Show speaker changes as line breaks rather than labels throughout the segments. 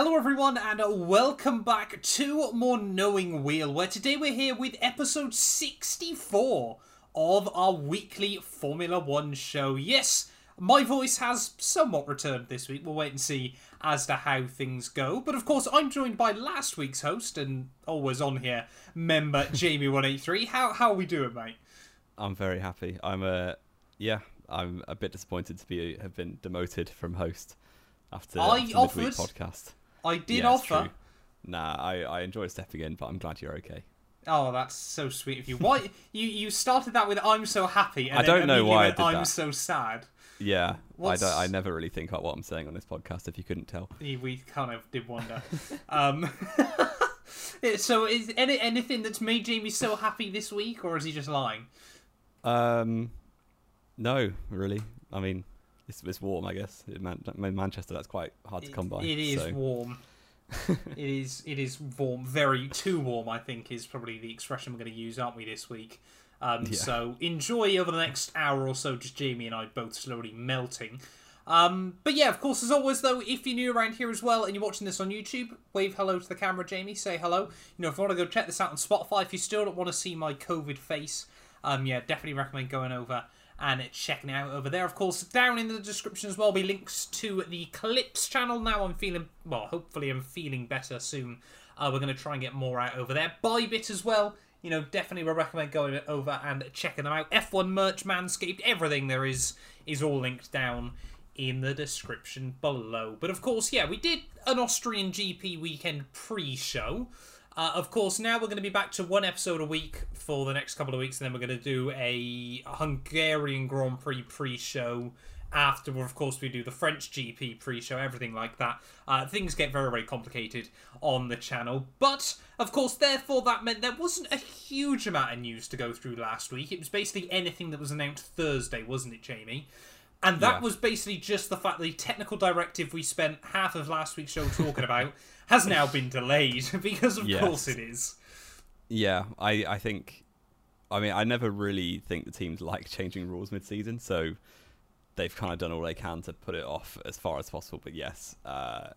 Hello, everyone, and welcome back to more Knowing Wheel, where today we're here with episode 64 of our weekly Formula One show. Yes, my voice has somewhat returned this week. We'll wait and see as to how things go. But of course, I'm joined by last week's host and always on here, member Jamie183. How, how are we doing, mate?
I'm very happy. I'm a. Yeah, I'm a bit disappointed to be have been demoted from host after,
I
after
offered.
podcast.
I did
Yeah,
offer.
Nah, I, I enjoy stepping in, but I'm glad you're okay.
Oh, that's so sweet of you. Why you you started that with "I'm so happy"? And
I don't know why I
went,
did
I'm
that.
so sad.
Yeah,
What's-
I, don't, I never really think about what I'm saying on this podcast. If you couldn't tell,
We kind of did wonder. um, so, is any, anything that's made Jamie so happy this week, or is he just lying?
um, no, really. I mean, it's, it's warm, I guess. In, Man- in Manchester, that's quite hard to come by.
It is
so-
warm. it is. It is warm. Very too warm. I think is probably the expression we're going to use, aren't we, this week? Um,
Yeah.
So enjoy over the next hour or so. Just Jamie and I both slowly melting. Um, but yeah, of course, as always, though, if you're new around here as well and you're watching this on YouTube, wave hello to the camera, Jamie. Say hello. You know, if you want to go check this out on Spotify, if you still don't want to see my COVID face, um, yeah, definitely recommend going over and checking it out over there. Of course, down in the description as well, be links to the Clips channel. Now I'm feeling, well, hopefully I'm feeling better soon. Uh, we're going to try and get more out over there. Bybit as well. You know, definitely would recommend going over and checking them out. F1 merch, Manscaped, everything there is is all linked down in the description below. But of course, yeah, we did an Austrian GP weekend pre-show. Uh, of course, now we're going to be back to one episode a week for the next couple of weeks, and then we're going to do a Hungarian Grand Prix pre-show. After, of course, we do the French GP pre-show, everything like that. Uh, things get very, very complicated on the channel, but of course, therefore, that meant there wasn't a huge amount of news to go through last week. It was basically anything that was announced Thursday, wasn't it, Jamie? And that
Yeah.
was basically just the fact the technical directive we spent half of last week's show talking about has now been delayed because of
Yes.
course it is.
Yeah, I, I think. I mean, I never really think the teams like changing rules mid-season, so they've kind of done all they can to put it off as far as possible. But yes, uh,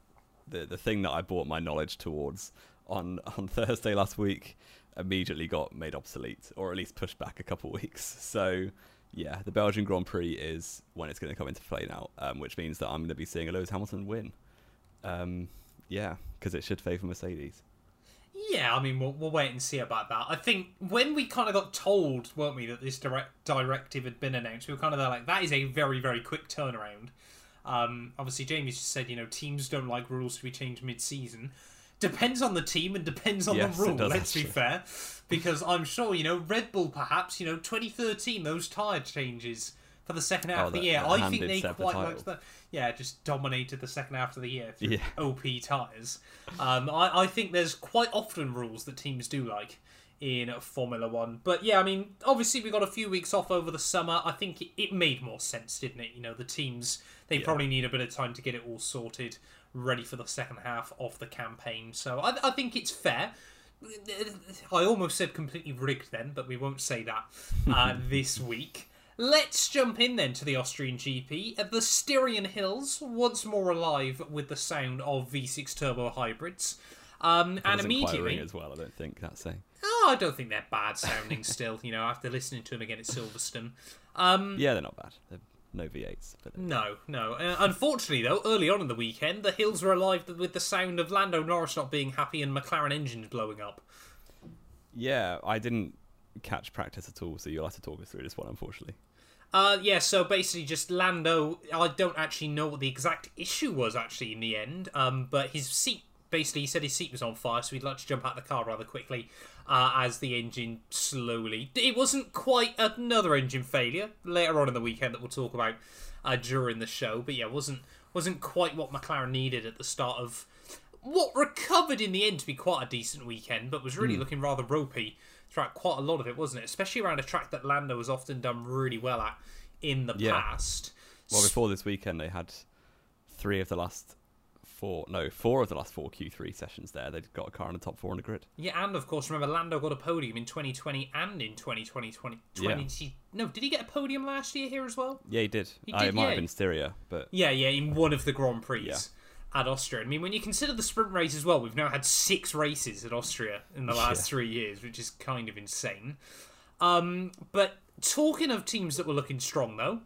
the the thing that I brought my knowledge towards on on Thursday last week immediately got made obsolete, or at least pushed back a couple weeks. So yeah, the Belgian Grand Prix is when it's going to come into play now, um, which means that I'm going to be seeing a Lewis Hamilton win. Um, yeah, because it should favour Mercedes.
Yeah, I mean, we'll, we'll wait and see about that. I think when we kind of got told, weren't we, that this direct directive had been announced, we were kind of there like, that is a very, very quick turnaround. Um, obviously, Jamie's just said, you know, teams don't like rules to be changed mid season. Depends on the team and depends on
Yes,
the rule, let's be fair. Because I'm sure, you know, Red Bull perhaps, you know, 2013, those tyre changes for the second half
Oh,
of the
that-
year,
that
I think they quite liked that. Yeah, just dominated the second half of the year through
Yeah.
OP tyres. Um, I, I think there's quite often rules that teams do like in Formula One. But yeah, I mean, obviously we got a few weeks off over the summer. I think it, it made more sense, didn't it? You know, the teams they
Yeah.
probably need a bit of time to get it all sorted, ready for the second half of the campaign. So I, I think it's fair. I almost said completely rigged then, but we won't say that uh, this week. Let's jump in then to the Austrian GP. The Styrian Hills, once more alive with the sound of V6 turbo hybrids. Um, and immediately,
as well. I don't think that's a
Oh, I don't think they're bad sounding still, you know, after listening to them again at Silverstone. Um,
yeah, they're not bad. They're no V8s, but
no, no. Uh, unfortunately, though, early on in the weekend, the hills were alive with the sound of Lando Norris not being happy and McLaren engines blowing up.
yeah, I didn't catch practice at all, so you'll have to talk us through this one, unfortunately.
Uh, yeah, so basically, just Lando. I don't actually know what the exact issue was actually in the end. Um, but his seat, basically, he said his seat was on fire, so he'd like to jump out of the car rather quickly. Uh, as the engine slowly, it wasn't quite another engine failure later on in the weekend that we'll talk about uh, during the show. But yeah, wasn't wasn't quite what McLaren needed at the start of what recovered in the end to be quite a decent weekend, but was really looking rather ropey throughout quite a lot of it, wasn't it? Especially around a track that Lando has often done really well at in the
Yeah.
past.
Well, before this weekend, they had three of the last four, no, four of the last four Q3 sessions there. they've got a car in the top four on the grid.
Yeah, and of course, remember Lando got a podium in 2020 and in 2020. 20,
Yeah.
No, did he get a podium last year here as well?
Yeah, he did.
He
Uh,
did,
it might
yeah.
have been Styria, but
Yeah, yeah, in one of the Grand Prix.
Yeah.
at Austria. I mean, when you consider the sprint race as well, we've now had six races at Austria in the last
Yeah.
three years, which is kind of insane. Um, but talking of teams that were looking strong, though,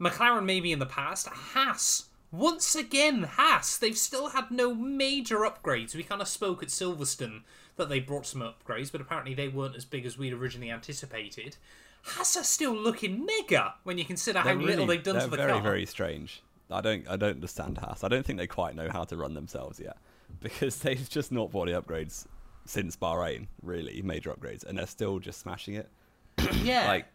McLaren maybe in the past, Haas. Once again, Haas. They've still had no major upgrades. We kind of spoke at Silverstone that they brought some upgrades, but apparently they weren't as big as we'd originally anticipated. Haas are still looking mega when you consider how
They're
little
really-
they've done to the
very,
car.
very strange. I don't, I don't understand Haas. I don't think they quite know how to run themselves yet, because they've just not bought any upgrades since Bahrain, really major upgrades, and they're still just smashing it.
yeah.
Like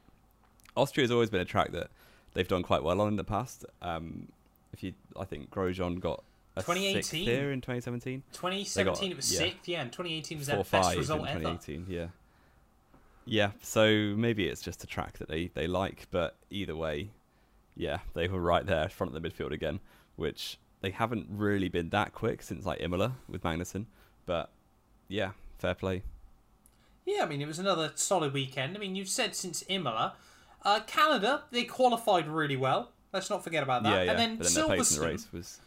Austria's always been a track that they've done quite well on in the past. Um, if you, I think Grosjean got a
2018.
sixth here in 2017,
2017
got-
it was
yeah.
sixth, yeah, and 2018 was their best result
in
ever.
2018. Yeah, yeah. So maybe it's just a track that they they like, but either way, yeah, they were right there, front of the midfield again, which they haven't really been that quick since like Imola with Magnussen. But yeah, fair play.
Yeah, I mean, it was another solid weekend. I mean, you've said since Imola. Uh, Canada, they qualified really well. Let's not forget about that.
yeah, yeah.
And then
but then in the
Silverstone,
race was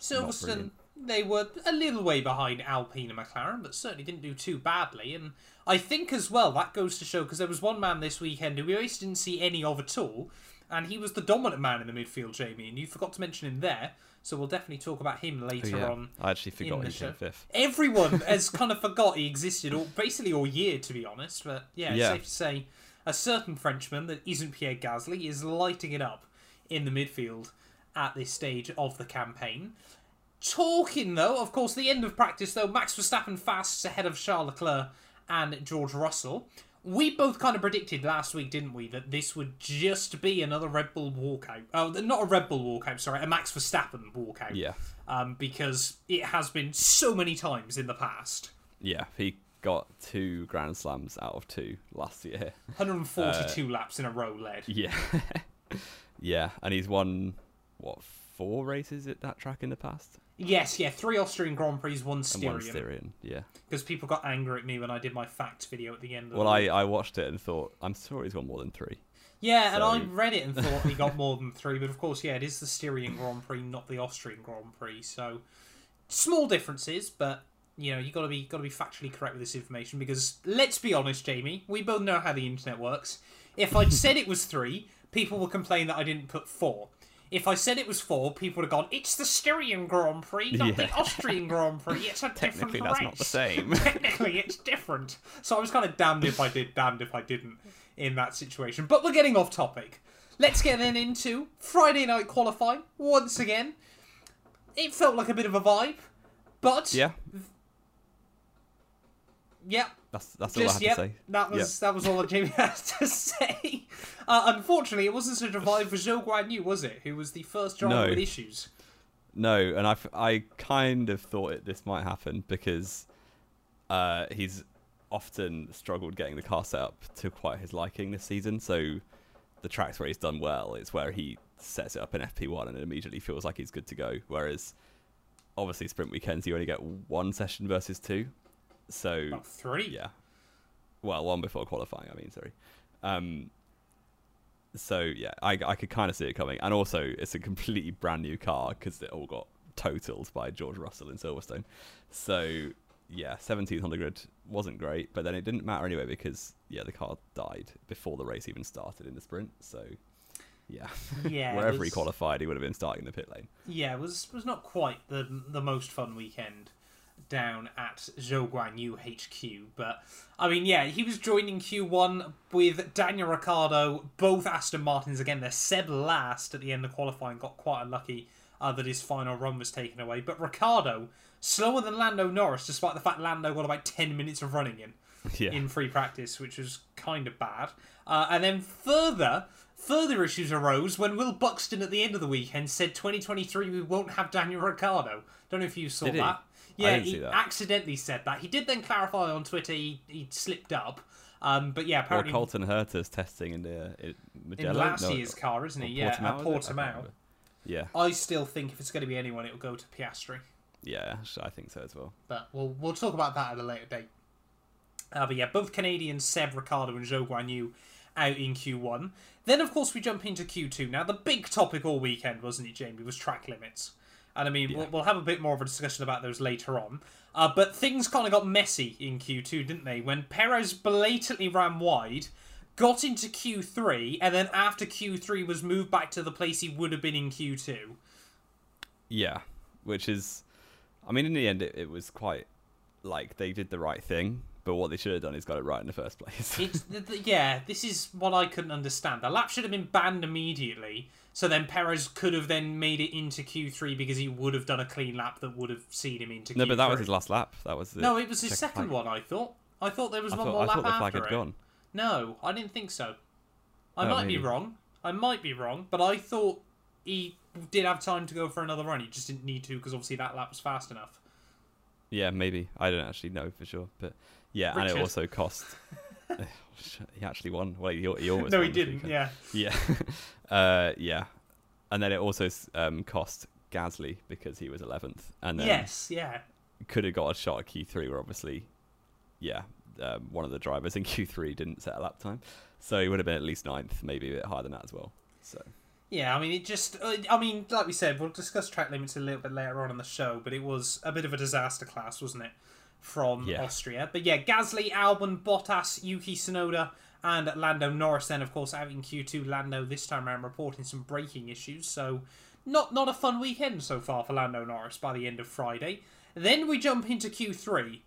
Silverstone, they were a little way behind Alpine and McLaren, but certainly didn't do too badly. And I think as well that goes to show because there was one man this weekend who we always didn't see any of at all, and he was the dominant man in the midfield, Jamie. And you forgot to mention him there, so we'll definitely talk about him
Oh,
later
yeah.
on.
I actually forgot he came fifth.
Everyone has kind of forgot he existed, all, basically all year, to be honest. But yeah, it's
Yeah.
safe to say a certain Frenchman that isn't Pierre Gasly is lighting it up in the midfield at this stage of the campaign. Talking though, of course, the end of practice though, Max Verstappen fast ahead of Charles Leclerc and George Russell. We both kind of predicted last week, didn't we, that this would just be another Red Bull walkout. Oh, not a Red Bull walkout, sorry, a Max Verstappen walkout
Yeah,
um, because it has been so many times in the past.
yeah. He got two Grand Slams out of two last year.
142 laps in a row led.
Yeah, yeah, and he's won what four races at that track in the past,
Yes, yeah, three Austrian Grand Prix, one
and one
Styrian.
Styrian. Yeah.
Because people got angry at me when I did my facts video at the end. Of
Well,
the
I. I watched it and thought I'm sure he's won more than three.
yeah, and I read it and thought he got more than three, but of course, yeah, it is the Styrian Grand Prix, not the Austrian Grand Prix. So small differences, but you know you got to be got to be factually correct with this information because let's be honest, Jamie, we both know how the internet works. If I'd said it was three, people would complain that I didn't put four. If I said it was four, people would have gone, "It's the Styrian Grand Prix, not the Austrian Grand Prix. It's a different
Technically, that's
race."
not the same.
Technically, it's different. So I was kind of damned if I did, damned if I didn't in that situation. But we're getting off topic. Let's get then into Friday night qualifying once again. It felt like a bit of a vibe, but
Yeah,
yeah,
that's that's all I
just
have
yep,
to say.
that was that was all that Jamie has to say. Uh, unfortunately, it wasn't such a vibe for Zhou Guan Yu, was it? Who was the first driver
No.
with issues?
No, and I, I kind of thought it, this might happen because uh, he's often struggled getting the car set up to quite his liking this season. So the tracks where he's done well is where he sets it up in FP1 and it immediately feels like he's good to go. Whereas obviously sprint weekends you only get one session versus two. So
About three.
yeah. Well, one before qualifying, I mean, sorry. Um, so yeah, I, I could kind of see it coming, and also it's a completely brand new car because it all got totaled by George Russell in Silverstone. So yeah, 17th on the grid wasn't great, but then it didn't matter anyway because yeah, the car died before the race even started in the sprint. So yeah,
Yeah,
wherever he qualified, he would have been starting in the pit lane.
Yeah, it was was not quite the the most fun weekend down at Zhou Guan Yu HQ, but I mean, yeah, he was joining Q1 with Daniel Ricciardo, both Aston Martins again. They're Seb last at the end of qualifying, got quite unlucky uh, that his final run was taken away. But Ricciardo slower than Lando Norris, despite the fact Lando got about ten minutes of running in
Yeah,
in free practice, which was kind of bad. Uh, and then further, further issues arose when Will Buxton at the end of the weekend said 2023 we won't have Daniel Ricciardo. Don't know if you saw
Did
that.
I
Yeah, he accidentally said that. He did then clarify on Twitter he, he slipped up. Um, but yeah,
or
apparently
Colton Herta's testing in the in
in
Mugello?
last
No,
year's car, isn't
or
he? Yeah,
Portimao,
at
it? I
Portimao.
Yeah,
I still think if it's going to be anyone, it'll go to Piastri.
yeah, I think so as well.
But we'll we'll talk about that at a later date. Uh, but yeah, both Canadians, Seb Ricciardo and Zhou Guan Yu, out in Q1. Then, of course, we jump into Q2. Now, the big topic all weekend, wasn't it, Jamie, was track limits. And I mean, we'll, we'll have a bit more of a discussion about those later on. Uh, but things kind of got messy in Q2, didn't they? When Perez blatantly ran wide, got into Q3, and then after Q3 was moved back to the place he would have been in Q2.
Yeah, which is, I mean, in the end, it, it was quite like they did the right thing, but what they should have done is got it right in the first place.
It's th- th- yeah, this is what I couldn't understand. The lap should have been banned immediately, so then Perez could have then made it into Q3 because he would have done a clean lap that would have seen him into.
no,
Q3.
but that was his last lap. That was the
No, it was his second
flag.
one. I thought. I thought there was
I
one
thought,
more
I
lap
thought the flag
after
had
it.
gone.
No, I didn't think so. I
Oh,
might
maybe.
be wrong. I might be wrong, but I thought he did have time to go for another run. He just didn't need to because obviously that lap was fast enough.
Yeah, maybe. I don't actually know for sure, but yeah, and
Richard.
it also cost. he actually won. Well, he, he almost.
no, he didn't. Yeah.
Yeah, uh, yeah, and then it also um, cost Gasly because he was eleventh, and then
Yes. Yeah.
could have got a shot at Q three, where obviously, yeah, um, one of the drivers in Q three didn't set a lap time, so he would have been at least ninth, maybe a bit higher than that as well. So
Yeah, I mean, it just. uh, I mean, like we said, we'll discuss track limits a little bit later on in the show, but it was a bit of a disaster class, wasn't it? From
Yeah.
Austria. But yeah, Gasly, Albon, Bottas, Yuki Tsunoda, and Lando Norris then, of course, out in Q2. Lando this time around reporting some braking issues, so not, not a fun weekend so far for Lando Norris by the end of Friday. Then we jump into Q3.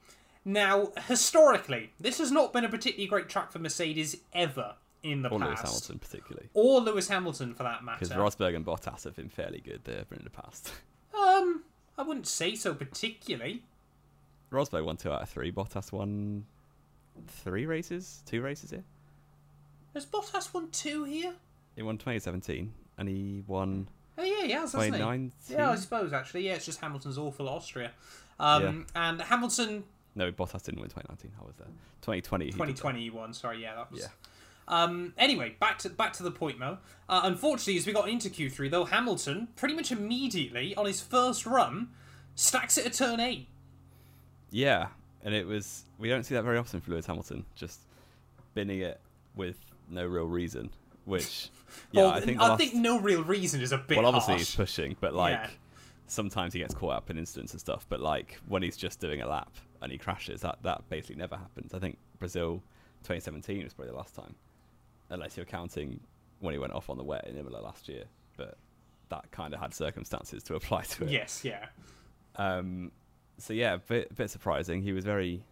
Now, historically, this has not been a particularly great track for Mercedes ever in the
or
past.
Lewis Hamilton particularly,
Or Lewis Hamilton, for that matter.
because Rosberg and Bottas have been fairly good there in the past.
Um, I wouldn't say so particularly.
Rosberg won two out of three. Bottas won three races, two races here.
Has Bottas won two here?
He won 2017 and he won
Oh yeah, he has, hasn't he?
2019.
Yeah, I suppose actually. Yeah, it's just Hamilton's awful Austria. Um, and Hamilton
No, Bottas didn't win 2019. I was there. 2020. he
2020 he won. Sorry, yeah, that was.
Yeah.
Um, anyway, back to back to the point, Mo. Uh, unfortunately, as we got into Q3, though, Hamilton pretty much immediately on his first run stacks it at turn eight.
Yeah, and it was. We don't see that very often for Lewis Hamilton, just binning it with no real reason. Which, yeah,
well,
I think.
I
last-
think no real reason is a bit
well, obviously
harsh.
he's pushing, but like
Yeah.
sometimes he gets caught up in incidents and stuff. But like when he's just doing a lap and he crashes, that that basically never happens. I think Brazil 2017 was probably the last time, unless you're counting when he went off on the wet in Imola last year. But that kind of had circumstances to apply to it.
Yes, yeah.
Um, so yeah, a bit, bit surprising. He was very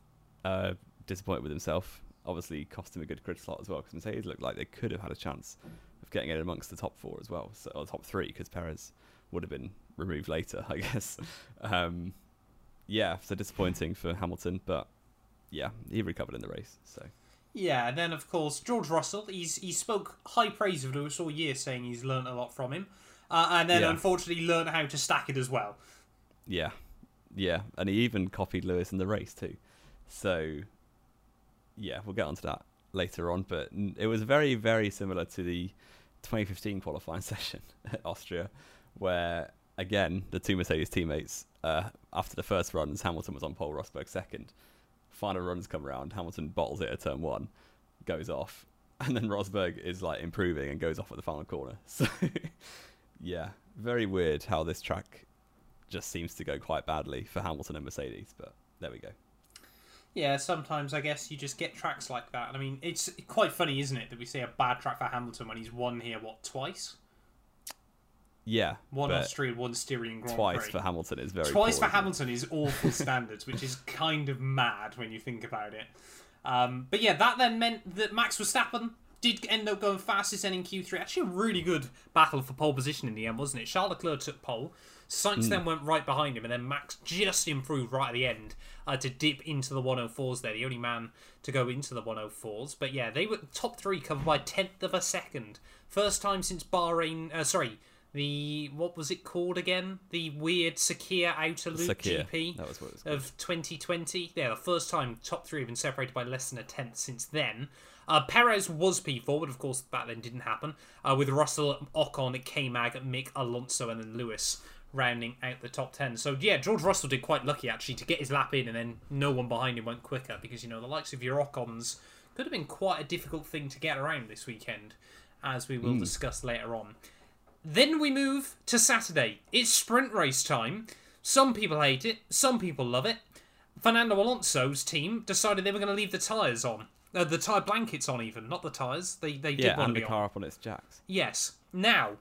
uh, disappointed with himself. Obviously, cost him a good grid slot as well because Mercedes looked like they could have had a chance of getting it amongst the top four as well, so, or top three because Perez would have been removed later, I guess. Um, yeah, so disappointing for Hamilton, but yeah, he recovered in the race. So
Yeah, and then of course George Russell. He's he spoke high praise of Lewis all year, saying he's learnt a lot from him, uh, and then
Yeah.
unfortunately learned how to stack it as well.
yeah, yeah, and he even copied Lewis in the race too. So yeah, we'll get onto that later on. But it was very, very similar to the 2015 qualifying session at Austria, where again the two Mercedes teammates, uh, after the first runs, Hamilton was on pole, Rosberg second. Final runs come around, Hamilton bottles it at turn one, goes off, and then Rosberg is like improving and goes off at the final corner. So yeah, very weird how this track just seems to go quite badly for Hamilton and Mercedes. But there we go.
Yeah, sometimes I guess you just get tracks like that. I mean, it's quite funny, isn't it, that we see a bad track for Hamilton when he's won here what twice?
Yeah,
One Austrian, one Styrian Grand
twice
Prix.
for Hamilton is very
Twice
poor,
for? Hamilton is awful standards, which is kind of mad when you think about it. Um, but yeah, that then meant that Max Verstappen did end up going fastest in Q3. Actually, a really good battle for pole position in the end, wasn't it? Charles Leclerc took pole. Sainz then went right behind him, and then Max just improved right at the end uh, to dip into the 104s there, the only man to go into the 104s. But yeah, they were top three covered by tenth of a second. First time since Bahrain, uh, sorry, the, what was it called again? The weird Sakhir outer loop
Sakhir,
GP
that was what was
of 2020. Yeah, the first time top three have been separated by less than a tenth since then. Uh, Perez was P4, but of course that then didn't happen. Uh, with Russell, Ocon, K-Mag, Mick, Alonso, and then Lewis rounding out the top 10. So yeah, George Russell did quite lucky actually to get his lap in and then no one behind him went quicker because, you know, the likes of your Ocons could have been quite a difficult thing to get around this weekend, as we will discuss later on. Then we move to Saturday. It's sprint race time. Some people hate it, some people love it. Fernando Alonso's team decided they were going to leave the tyres on. Uh, the tyre blankets on, even, not the tyres. They, they did
Yeah,
want
and
to
the
be on.
car up on its jacks.
Yes. Now,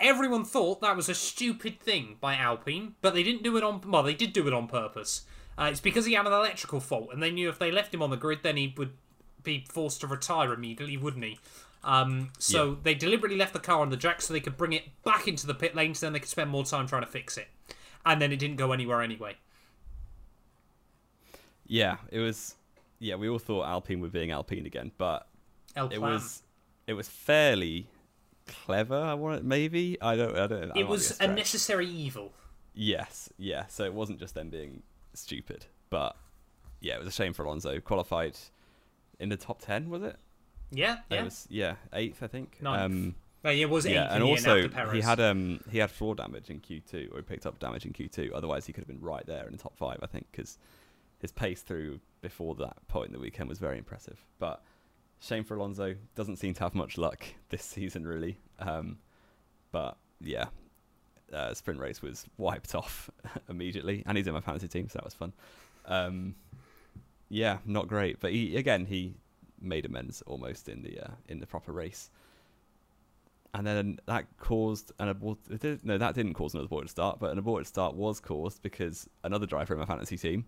everyone thought that was a stupid thing by Alpine, but they didn't do it on. Well, they did do it on purpose. Uh, it's because he had an electrical fault, and they knew if they left him on the grid, then he would be forced to retire immediately, wouldn't he? Um, so
Yeah.
they deliberately left the car on the jack so they could bring it back into the pit lane, so then they could spend more time trying to fix it. And then it didn't go anywhere anyway.
Yeah, it was. Yeah, we all thought Alpine were being Alpine again, but it was it was fairly clever. I want it maybe. I don't. I don't.
it was a necessary evil.
Yes, yeah. So it wasn't just them being stupid, but yeah, it was a shame for Alonso. Qualified in the top ten, was it?
Yeah, Yeah.
It
yeah.
was yeah, eighth, I think.
Ninth.
Um,
Uh, it was
yeah, and also
end after Perez.
he had um he had floor damage in Q two, or he picked up damage in Q two. Otherwise, he could have been right there in the top five, I think, because his pace through before that point in the weekend was very impressive. But shame for Alonso. Doesn't seem to have much luck this season, really. Um, but yeah, uh, sprint race was wiped off immediately, and he's in my fantasy team, so that was fun. Um, yeah, not great, but he again he made amends almost in the uh, in the proper race, and then that caused an abort. No, that didn't cause an aborted start, but an aborted start was caused because another driver in my fantasy team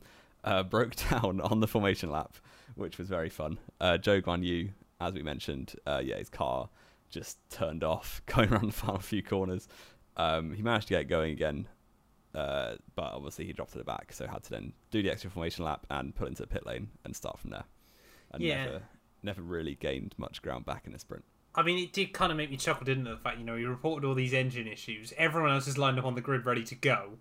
uh, broke down on the formation lap, which was very fun. Uh, Zhou Guan Yu, as we mentioned, uh, yeah, his car just turned off going around the final few corners. Um, he managed to get going again, uh, but obviously he dropped to the back, so had to then do the extra formation lap and pull into the pit lane and start from there. And
Yeah.
never, never really gained much ground back in the sprint.
I mean, it did kind of make me chuckle, didn't it? The fact, you know, he reported all these engine issues. Everyone else is lined up on the grid ready to go.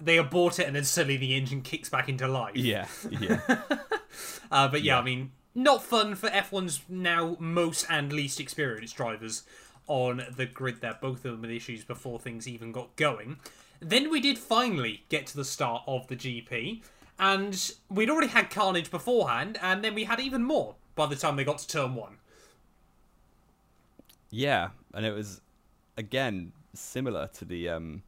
They abort it, and then suddenly the engine kicks back into life.
Yeah, yeah,
Uh, but yeah,
Yeah.
I mean, not fun for F1's now most and least experienced drivers on the grid there. Both of them with issues before things even got going. Then we did finally get to the start of the GP, and we'd already had carnage beforehand, and then we had even more by the time they got to turn one.
yeah. And it was again similar to the um,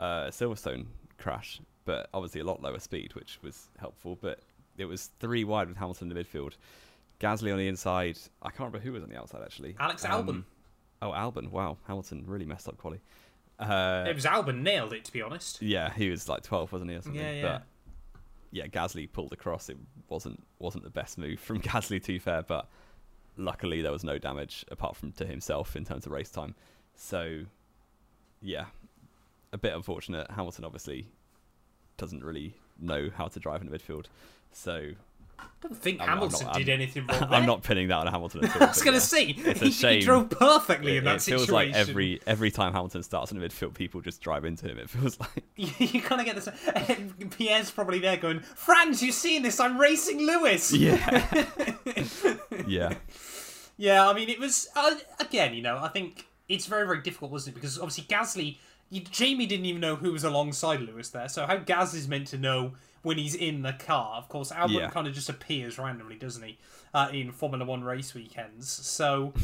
uh, Silverstone crash, but obviously a lot lower speed, which was helpful. But it was three wide with Hamilton in the midfield, Gasly on the inside. I can't remember who was on the outside actually.
Alex
Um,
Albon.
Oh, Albon. Wow, Hamilton really messed up quali. Uh,
It was Albon nailed it, to be honest.
yeah, he was like 12, wasn't he, or something?
Yeah, yeah.
But yeah, Gasly pulled across. It wasn't wasn't the best move from Gasly, too fair, but luckily there was no damage apart from to himself in terms of race time. So yeah, a bit unfortunate. Hamilton obviously doesn't really know how to drive in the midfield, so
I don't think
I'm- I'm
Hamilton
not-
did
I'm-
anything wrong.
I'm not pinning that on Hamilton at all.
I was going to
yeah.
say,
It's a
he, he drove perfectly
It,
in that
it
situation.
It feels like every every time Hamilton starts in the midfield, people just drive into him. It feels like
you kind of get this. And Pierre's probably there going, Franz, you seeing this? I'm racing Lewis.
yeah, yeah.
Yeah, I mean, it was uh, again. You know, I think it's very, very difficult, wasn't it? Because obviously Gasly, Jamie didn't even know who was alongside Lewis there. So how Gaz is meant to know when he's in the car? Of course, Albert
Yeah.
kind of just appears randomly, doesn't he? Uh, in Formula One race weekends. So.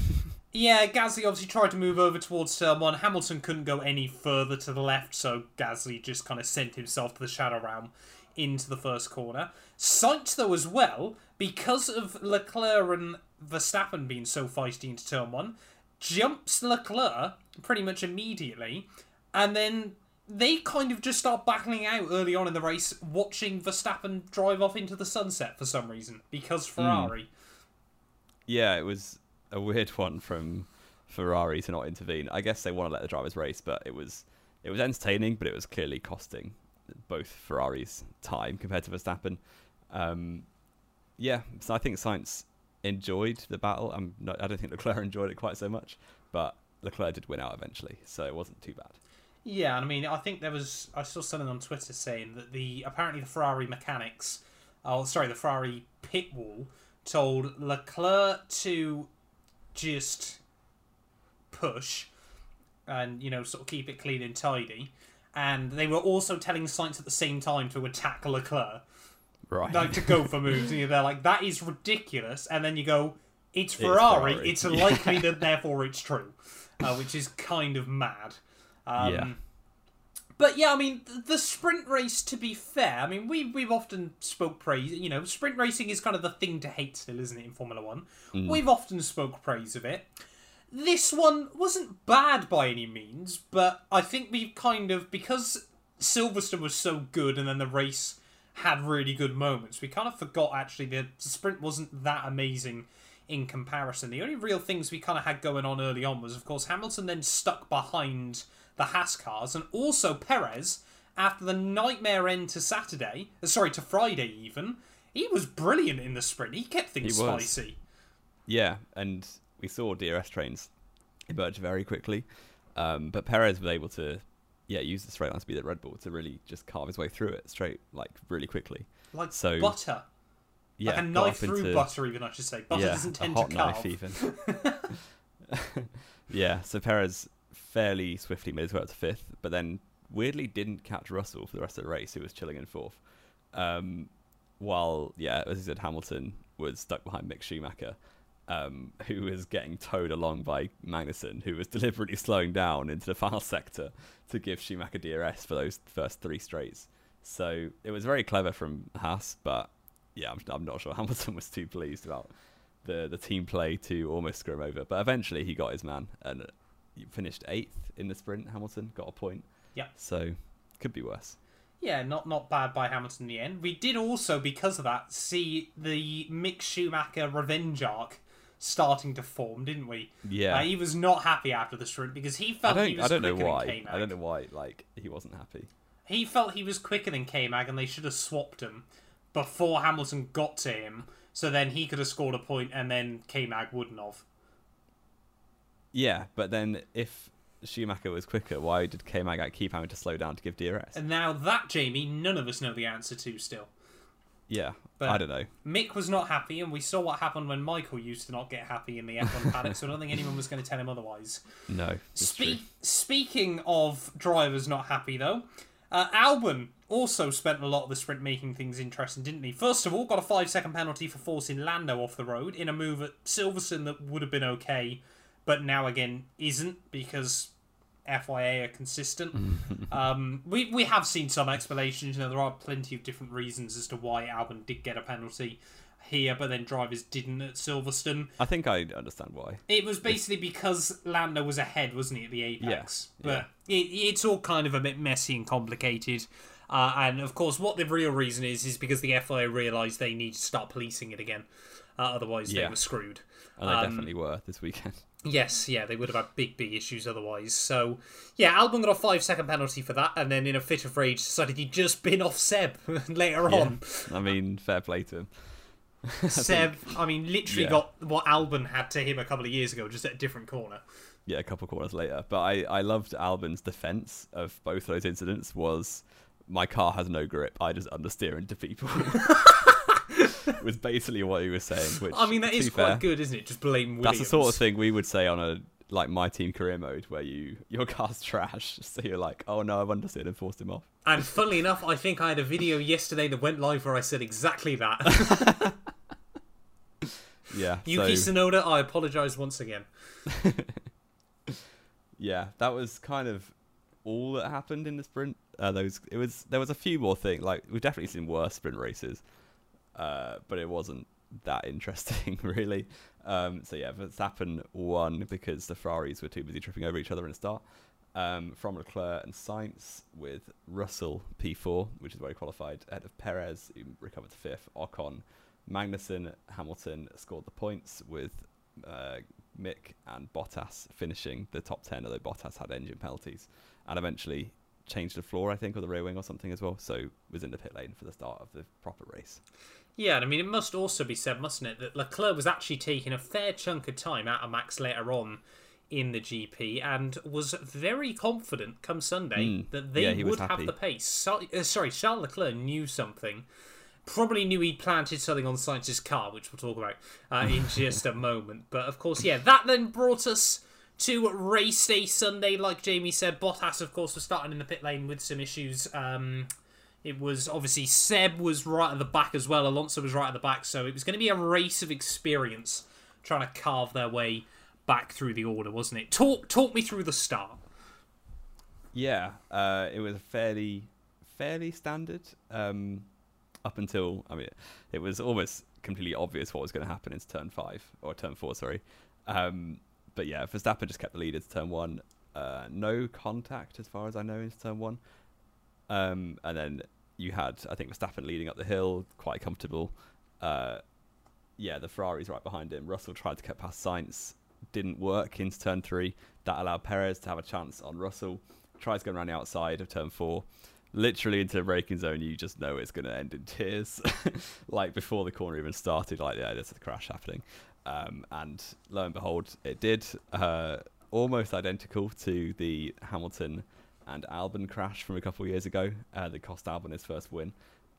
Yeah, Gasly obviously tried to move over towards turn one. Hamilton couldn't go any further to the left, so Gasly just kind of sent himself to the shadow realm into the first corner. Sainz, though, as well, because of Leclerc and Verstappen being so feisty into turn one, jumps Leclerc pretty much immediately, and then they kind of just start battling out early on in the race, watching Verstappen drive off into the sunset for some reason, because Ferrari.
Yeah, it was a weird one from Ferrari to not intervene. I guess they want to let the drivers race, but it was it was entertaining, but it was clearly costing both Ferraris time compared to Verstappen. Um, yeah, so I think Sainz enjoyed the battle. I'm not, I don't think Leclerc enjoyed it quite so much, but Leclerc did win out eventually, so it wasn't too bad.
Yeah, and I mean, I think there was I saw something on Twitter saying that the apparently the Ferrari mechanics, oh sorry, the Ferrari pit wall told Leclerc to just push and you know sort of keep it clean and tidy, and they were also telling Sainz at the same time to attack Leclerc,
Right.
like to go for moves, and they're like that is ridiculous, and then you go. It's Ferrari.
Ferrari.
It's,
Yeah.
likely that therefore it's true. uh, which is kind of mad. Um,
Yeah.
But yeah, I mean, the sprint race. To be fair, I mean, we we've often spoke praise. You know, sprint racing is kind of the thing to hate still, isn't it? In Formula One, we've often spoke praise of it. This one wasn't bad by any means, but I think we've kind of because Silverstone was so good, and then the race had really good moments. We kind of forgot actually that the sprint wasn't that amazing in comparison. The only real things we kind of had going on early on was, of course, Hamilton then stuck behind the Haas cars, and also Perez after the nightmare end to Saturday, uh, sorry to Friday even. He was brilliant in the sprint. He kept things
He
spicy.
Yeah, and we saw DRS trains emerge very quickly, um, but Perez was able to, yeah, use the straight line speed at Red Bull to really just carve his way through it straight, like really quickly.
Like
So,
butter.
Yeah,
like a knife through
into-
butter, even I should say. Butter
yeah,
doesn't
a hot
to
knife even. yeah, so Perez fairly swiftly made his way up to fifth, but then weirdly didn't catch Russell for the rest of the race, who was chilling in fourth. Um, while, yeah, as I said, Hamilton was stuck behind Mick Schumacher, um, who was getting towed along by Magnussen, who was deliberately slowing down into the final sector to give Schumacher DRS for those first three straights. So it was very clever from Haas, but yeah, I'm, I'm not sure Hamilton was too pleased about the the team play to almost screw him over. But eventually he got his man and he finished eighth in the sprint. Hamilton got a point.
Yeah.
So could be worse.
Yeah, not not bad by Hamilton in the end. We did also, because of that, see the Mick Schumacher revenge arc starting to form, didn't we?
Yeah.
Uh, he was not happy after the sprint because he felt he
don't.
was
I don't know why.
K-Mag.
I don't know why. Like he wasn't happy.
He felt he was quicker than K-Mag and they should have swapped him before Hamilton got to him, so then he could have scored a point and then K-Mag wouldn't have.
Yeah, but then if Schumacher was quicker, why did K Mag keep having to slow down to give DRS?
And now that, Jamie, none of us know the answer to still.
yeah,
But-
I don't know.
Mick was not happy, and we saw what happened when Michael used to not get happy in the F1 paddock, so I don't think anyone was going to tell him otherwise.
No.
Spe- speaking of drivers not happy, though, uh, Albon also spent a lot of the sprint making things interesting, didn't he? First of all, got a five second penalty for forcing Lando off the road in a move at Silverstone that would have been okay, but now again isn't because FIA are consistent. um, we we have seen some explanations. You know, there are plenty of different reasons as to why Albon did get a penalty here, but then drivers didn't at Silverstone.
I think I understand why.
It was basically because Lando was ahead, wasn't he, at the apex?
Yeah,
But It, it's all kind of a bit messy and complicated. Uh, and of course, what the real reason is is because the FIA realised they need to start policing it again. Uh, otherwise, they were screwed.
And they
Um,
definitely were this weekend.
Yes, yeah, they would have had big, big issues otherwise. So, yeah, Albon got a five second penalty for that, and then in a fit of rage decided he'd just been off Seb later on.
I mean, fair play to him.
Seb, I mean, literally
Yeah.
got what Albon had to him a couple of years ago, just at a different corner.
Yeah, a couple of corners later. But I, I loved Albon's defense of both those incidents was my car has no grip. I just understeer into people. was basically what he was saying. Which
I mean, that is quite
fair,
good, isn't it? Just blame Williams.
That's the sort of thing we would say on a like my team career mode where you your car's trash, so you're like, oh no, I've understeered and forced him off.
And funnily enough, I think I had a video yesterday that went live where I said exactly that.
Yeah,
Yuki
so
Tsunoda, I apologise once again.
yeah, that was kind of all that happened in the sprint. Uh, those it was there was a few more things like we've definitely seen worse sprint races, uh, but it wasn't that interesting really. Um, so yeah, Verstappen won because the Ferraris were too busy tripping over each other in the start. Um, from Leclerc and Sainz with Russell P4, which is where he qualified ahead of Perez, who recovered to fifth. Ocon, Magnussen, Hamilton scored the points with uh, Mick and Bottas finishing the top 10, although Bottas had engine penalties and eventually changed the floor, I think, or the rear wing or something as well. So was in the pit lane for the start of the proper race.
Yeah, and I mean, it must also be said, mustn't it, that Leclerc was actually taking a fair chunk of time out of Max later on in the GP and was very confident come Sunday
Mm.
that they
Yeah, he
would have the pace. So, uh, sorry, Charles Leclerc knew something. Probably knew he'd planted something on Sainz's car, which we'll talk about uh, in just a moment. But of course, yeah, that then brought us to race day Sunday. Like Jamie said, Bottas, of course, was starting in the pit lane with some issues. Um, it was obviously Seb was right at the back as well. Alonso was right at the back, so it was going to be a race of experience trying to carve their way back through the order, wasn't it? Talk talk me through the start.
Yeah, uh, it was a fairly fairly standard um, up until I mean, it was almost completely obvious what was going to happen into turn five or turn four, sorry. Um, but yeah, Verstappen just kept the lead into turn one. Uh, no contact, as far as I know, into turn one. Um, and then you had, I think, Verstappen leading up the hill, quite comfortable. Uh, yeah, the Ferrari's right behind him. Russell tried to get past Sainz, didn't work into turn three. That allowed Perez to have a chance on Russell. Tries going around the outside of turn four, literally into the braking zone. You just know it's going to end in tears. like before the corner even started, like yeah, there's a crash happening. Um, and lo and behold, it did. Uh, almost identical to the Hamilton and Albon crash from a couple of years ago uh, that cost Albon his first win.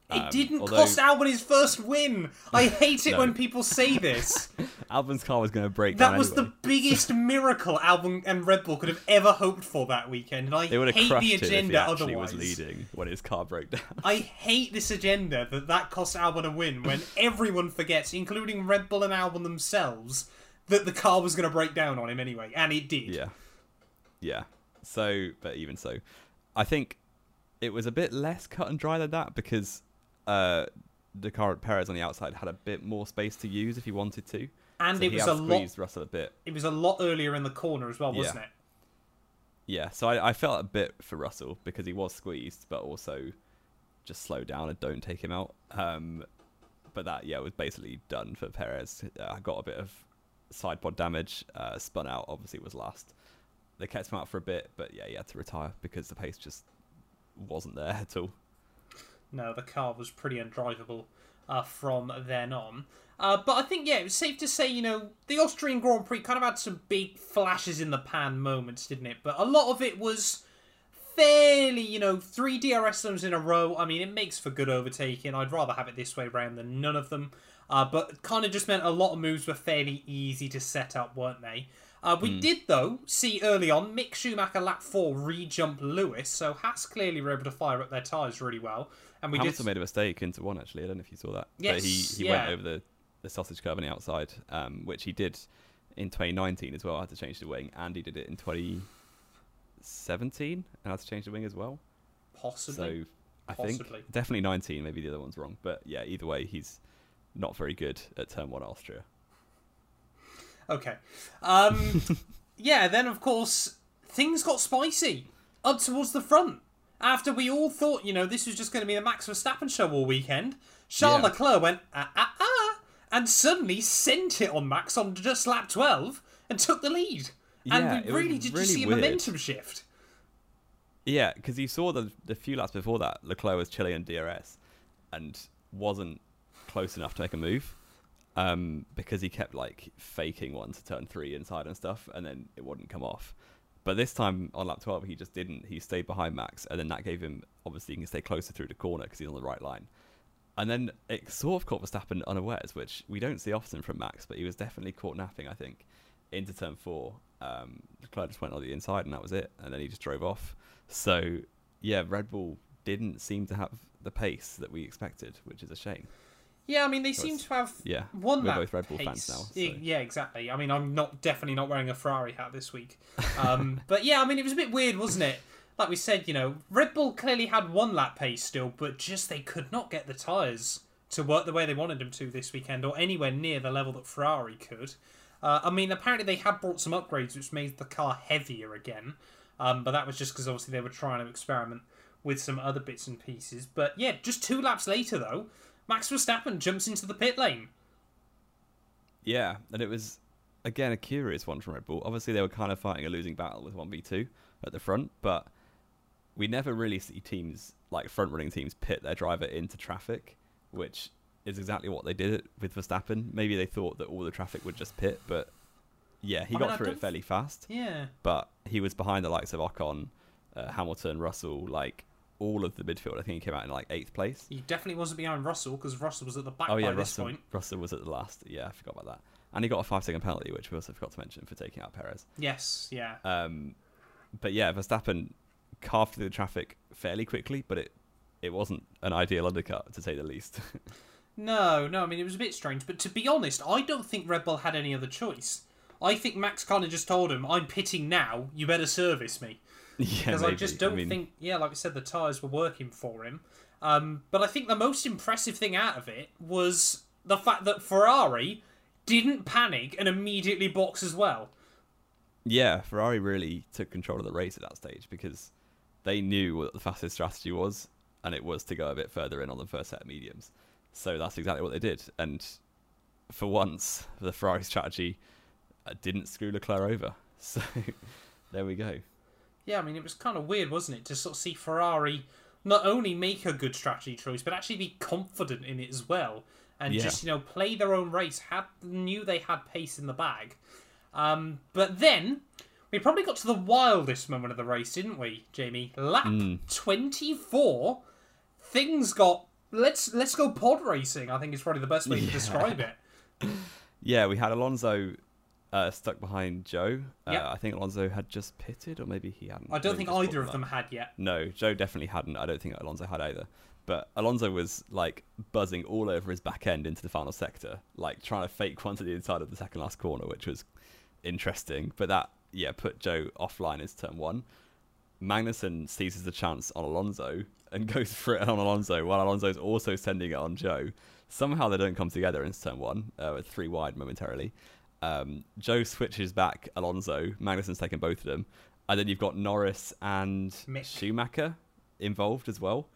It
Um,
didn't
although
cost Albon his first win. I hate it
No.
when people say this.
Albon's car was going to break
That was
anyway.
the biggest miracle Albon and Red Bull could have ever hoped for that weekend, and I
They would have
hate
crushed
the
it if he
agenda
actually
otherwise.
was leading when his car broke down.
I hate this agenda that that cost Albon a win when everyone forgets, including Red Bull and Albon themselves, that the car was going to break down on him anyway, and it did.
Yeah. Yeah. So, but even so, I think it was a bit less cut and dry than that because uh, the car Perez on the outside had a bit more space to use if he wanted to.
And
so
it was a lot.
Russell a bit.
It was a lot earlier in the corner as well, wasn't
Yeah.
it?
Yeah, so I, I felt a bit for Russell because he was squeezed, but also just slow down and don't take him out. Um, but that, yeah, was basically done for Perez. I got a bit of side pod damage, uh, spun out, obviously was last. They kept him out for a bit, but yeah, he had to retire because the pace just wasn't there at all.
No, the car was pretty undrivable uh, from then on. Uh, but I think, yeah, it was safe to say, you know, the Austrian Grand Prix kind of had some big flashes in the pan moments, didn't it? But a lot of it was fairly, you know, three DRS zones in a row. I mean, it makes for good overtaking. I'd rather have it this way round than none of them. Uh, but kind of just meant a lot of moves were fairly easy to set up, weren't they? Uh, we did, though, see early on Mick Schumacher lap four re-jump Lewis, so Haas clearly were able to fire up their tyres really well. And we
Hamilton
did
made a mistake into one, actually. I don't know if you saw that. but
Yes,
he, he
yeah.
went over the, the sausage kerb on the outside, um, which he did in 2019 as well. I had to change the wing, and he did it in 2017 and I had to change the wing as well.
possibly.
So I
Possibly.
think definitely 19. Maybe the other one's wrong, but yeah, either way, he's not very good at turn one Austria.
Okay. Um, yeah, then of course things got spicy up towards the front. After we all thought, you know, this was just going to be a Max Verstappen show all weekend, Charles
Yeah.
Leclerc went ah ah ah, and suddenly sent it on Max on just lap 12 and took the lead.
Yeah,
and
it
we really did
really
just see a momentum shift.
Yeah, because you saw the the few laps before that, Leclerc was chilling in DRS and wasn't close enough to make a move um, because he kept like faking one to turn three inside and stuff, and then it wouldn't come off. But this time on lap 12, he just didn't. He stayed behind Max, and then that gave him obviously he can stay closer through the corner because he's on the right line. And then it sort of caught Verstappen unawares, which we don't see often from Max, but he was definitely caught napping, I think, into turn four. Um, Leclerc just went on the inside, and that was it. And then he just drove off. So, yeah, Red Bull didn't seem to have the pace that we expected, which is a shame.
Yeah, I mean they seem to have
Yeah,
one
we're
lap
both Red Bull
pace.
fans now. So-
Yeah, exactly. I mean, I'm not definitely not wearing a Ferrari hat this week. Um, but yeah, I mean, it was a bit weird, wasn't it? Like we said, you know, Red Bull clearly had one lap pace still, but just they could not get the tyres to work the way they wanted them to this weekend, or anywhere near the level that Ferrari could. Uh, I mean, apparently they had brought some upgrades which made the car heavier again, um, but that was just because obviously they were trying to experiment with some other bits and pieces. But yeah, just two laps later though, Max Verstappen jumps into the pit lane.
Yeah, and it was again a curious one from Red Bull. Obviously, they were kind of fighting a losing battle with one v two at the front, but we never really see teams like front running teams pit their driver into traffic, which is exactly what they did with Verstappen. Maybe they thought that all the traffic would just pit, but yeah, he
I
got
mean,
through it fairly fast.
Yeah.
But he was behind the likes of Ocon, uh, Hamilton, Russell, like all of the midfield. I think he came out in like eighth place.
He definitely wasn't behind Russell because Russell was at the back
Oh
by
yeah,
this
Russell.
point.
Russell was at the last. Yeah, I forgot about that. And he got a five second penalty, which we also forgot to mention for taking out Perez.
Yes, yeah.
Um, but yeah, Verstappen carved through the traffic fairly quickly, but it it wasn't an ideal undercut to say the least.
No, no, I mean, it was a bit strange, but to be honest, I don't think Red Bull had any other choice. I think Max kind of just told him, "I'm pitting now. You better service me."
Yeah,
because I just don't
mean,
think, yeah, like I said, the tyres were working for him. Um, but I think the most impressive thing out of it was the fact that Ferrari didn't panic and immediately box as well.
Yeah, Ferrari really took control of the race at that stage because they knew what the fastest strategy was, and it was to go a bit further in on the first set of mediums. So that's exactly what they did. And for once, the Ferrari strategy uh, didn't screw Leclerc over. So there we go.
Yeah, I mean, it was kind of weird, wasn't it, to sort of see Ferrari not only make a good strategy choice, but actually be confident in it as well, and
Yeah.
just you know play their own race. Had knew they had pace in the bag, um, but then we probably got to the wildest moment of the race, didn't we, Jamie? Lap
Mm.
twenty four, things got. Let's let's go pod racing. I think is probably the best way to describe it.
Yeah, we had Alonso uh, stuck behind Zhou. Uh,
Yep.
I think Alonso had just pitted, or maybe he hadn't.
I don't think either of them had yet.
No, Zhou definitely hadn't. I don't think Alonso had either. But Alonso was like buzzing all over his back end into the final sector, like trying to fake one to the inside of the second last corner, which was interesting. But that, yeah, put Zhou offline as turn one. Magnussen seizes the chance on Alonso and goes for it on Alonso, while Alonso's also sending it on Zhou. Somehow they don't come together in turn one, uh, with three wide momentarily. Um, Zhou switches back Alonso. Magnussen's taken both of them. And then you've got Norris and
Mick.
Schumacher involved as well.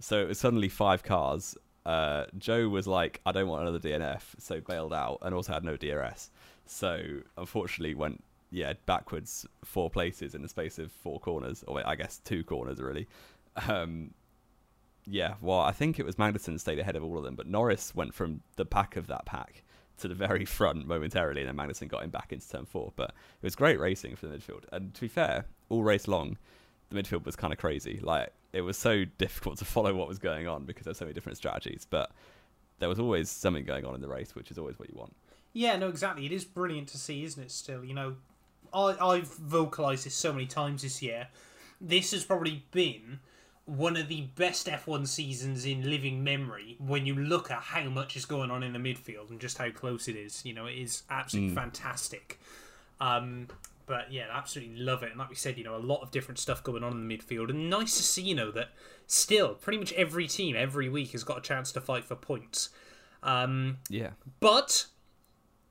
So it was suddenly five cars. Uh, Zhou was like, I don't want another DNF, so bailed out and also had no DRS. So unfortunately went yeah backwards four places in the space of four corners, or I guess two corners really. Um, yeah, well I think it was Magnussen stayed ahead of all of them, but Norris went from the pack of that pack to the very front momentarily, and then Magnussen got him back into turn four. But it was great racing for the midfield, and to be fair, all race long, the midfield was kind of crazy. Like it was so difficult to follow what was going on because there's so many different strategies, but there was always something going on in the race, which is always what you want.
Yeah, no, exactly. It is brilliant to see, isn't it? Still, you know, I I've vocalized this so many times this year. This has probably been one of the best F1 seasons in living memory when you look at how much is going on in the midfield and just how close it is. You know, it is absolutely fantastic. Um, but yeah, I absolutely love it. And like we said, you know, a lot of different stuff going on in the midfield, and nice to see, you know, that still pretty much every team every week has got a chance to fight for points. Um,
Yeah,
but,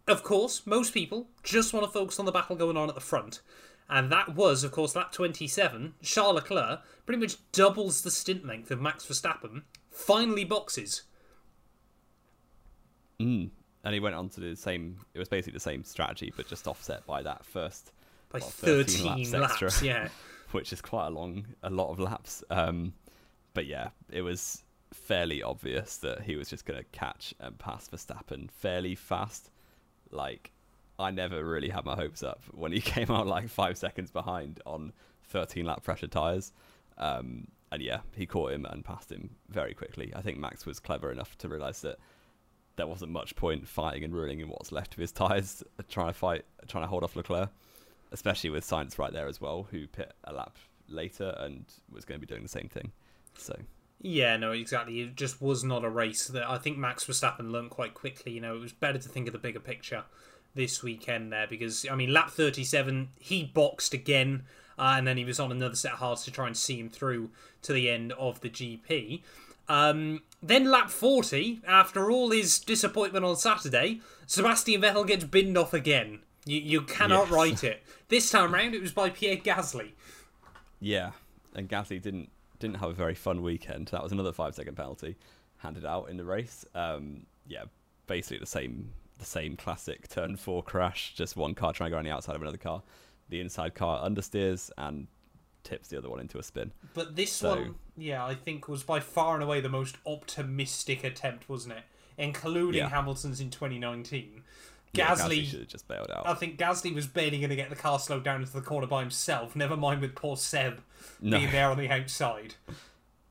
of course, most people just want to focus on the battle going on at the front. And that was, of course, lap 27. Charles Leclerc pretty much doubles the stint length of Max Verstappen, finally boxes.
mm. and he went on to do the same. It was basically the same strategy, but just offset by that first,
By
What,
13,
13
laps,
laps extra?
yeah.
which is quite a long, a lot of laps. Um, but yeah, it was fairly obvious that he was just going to catch and pass Verstappen fairly fast. Like, I never really had my hopes up when he came out like five seconds behind on 13 lap pressure tyres. Um, and yeah, he caught him and passed him very quickly. I think Max was clever enough to realise that there wasn't much point fighting and ruining in what's left of his tyres, trying to fight, trying to hold off Leclerc, especially with Sainz right there as well, who pit a lap later and was going to be doing the same thing. So
Yeah, no, exactly. It just was not a race that I think Max Verstappen learned quite quickly. You know, it was better to think of the bigger picture this weekend there because, I mean, lap 37, he boxed again, uh, and then he was on another set of hards to try and see him through to the end of the GP. Um, then lap 40, after all his disappointment on Saturday, Sebastian Vettel gets binned off again. You, you cannot
Yes.
write it. This time round, it was by Pierre Gasly.
yeah, and Gasly didn't didn't have a very fun weekend. That was another five second penalty handed out in the race. Um, yeah, basically the same the same classic turn four crash. Just one car trying to go on the outside of another car. The inside car understeers and tips the other one into a spin.
But this
So-
one, yeah, I think was by far and away the most optimistic attempt, wasn't it? Including
Yeah.
Hamilton's in 2019.
Yeah,
Gasly,
should have just bailed out.
I think Gasly was barely going to get the car slowed down into the corner by himself. Never mind with poor Seb
No.
being there on the outside.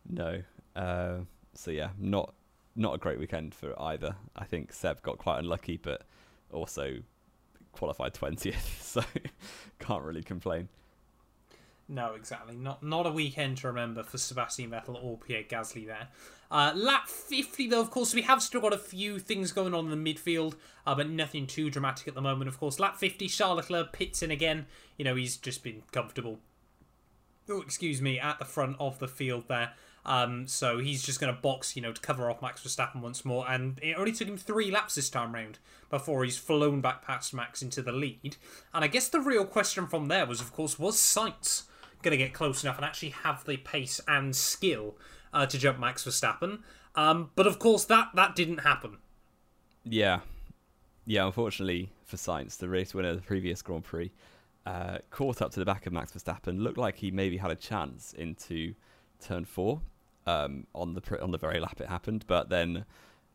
No. Uh, so yeah, not not a great weekend for either. I think Seb got quite unlucky, but also qualified twentieth, so can't really complain.
No, exactly. Not not a weekend to remember for Sebastian Vettel or Pierre Gasly there. Uh, lap 50, though, of course, we have still got a few things going on in the midfield, uh, but nothing too dramatic at the moment, of course. Lap 50, Charles Leclerc pits in again. You know, he's just been comfortable. Oh, excuse me, at the front of the field there. Um, so he's just going to box, you know, to cover off Max Verstappen once more. And it only took him three laps this time round before he's flown back past Max into the lead. And I guess the real question from there was, of course, was Sainz going to get close enough and actually have the pace and skill uh, to jump Max Verstappen? Um, but of course, that that didn't happen.
Yeah, yeah. Unfortunately for Sainz, the race winner of the previous Grand Prix, uh, caught up to the back of Max Verstappen. Looked like he maybe had a chance into turn four um, on the on the very lap it happened, but then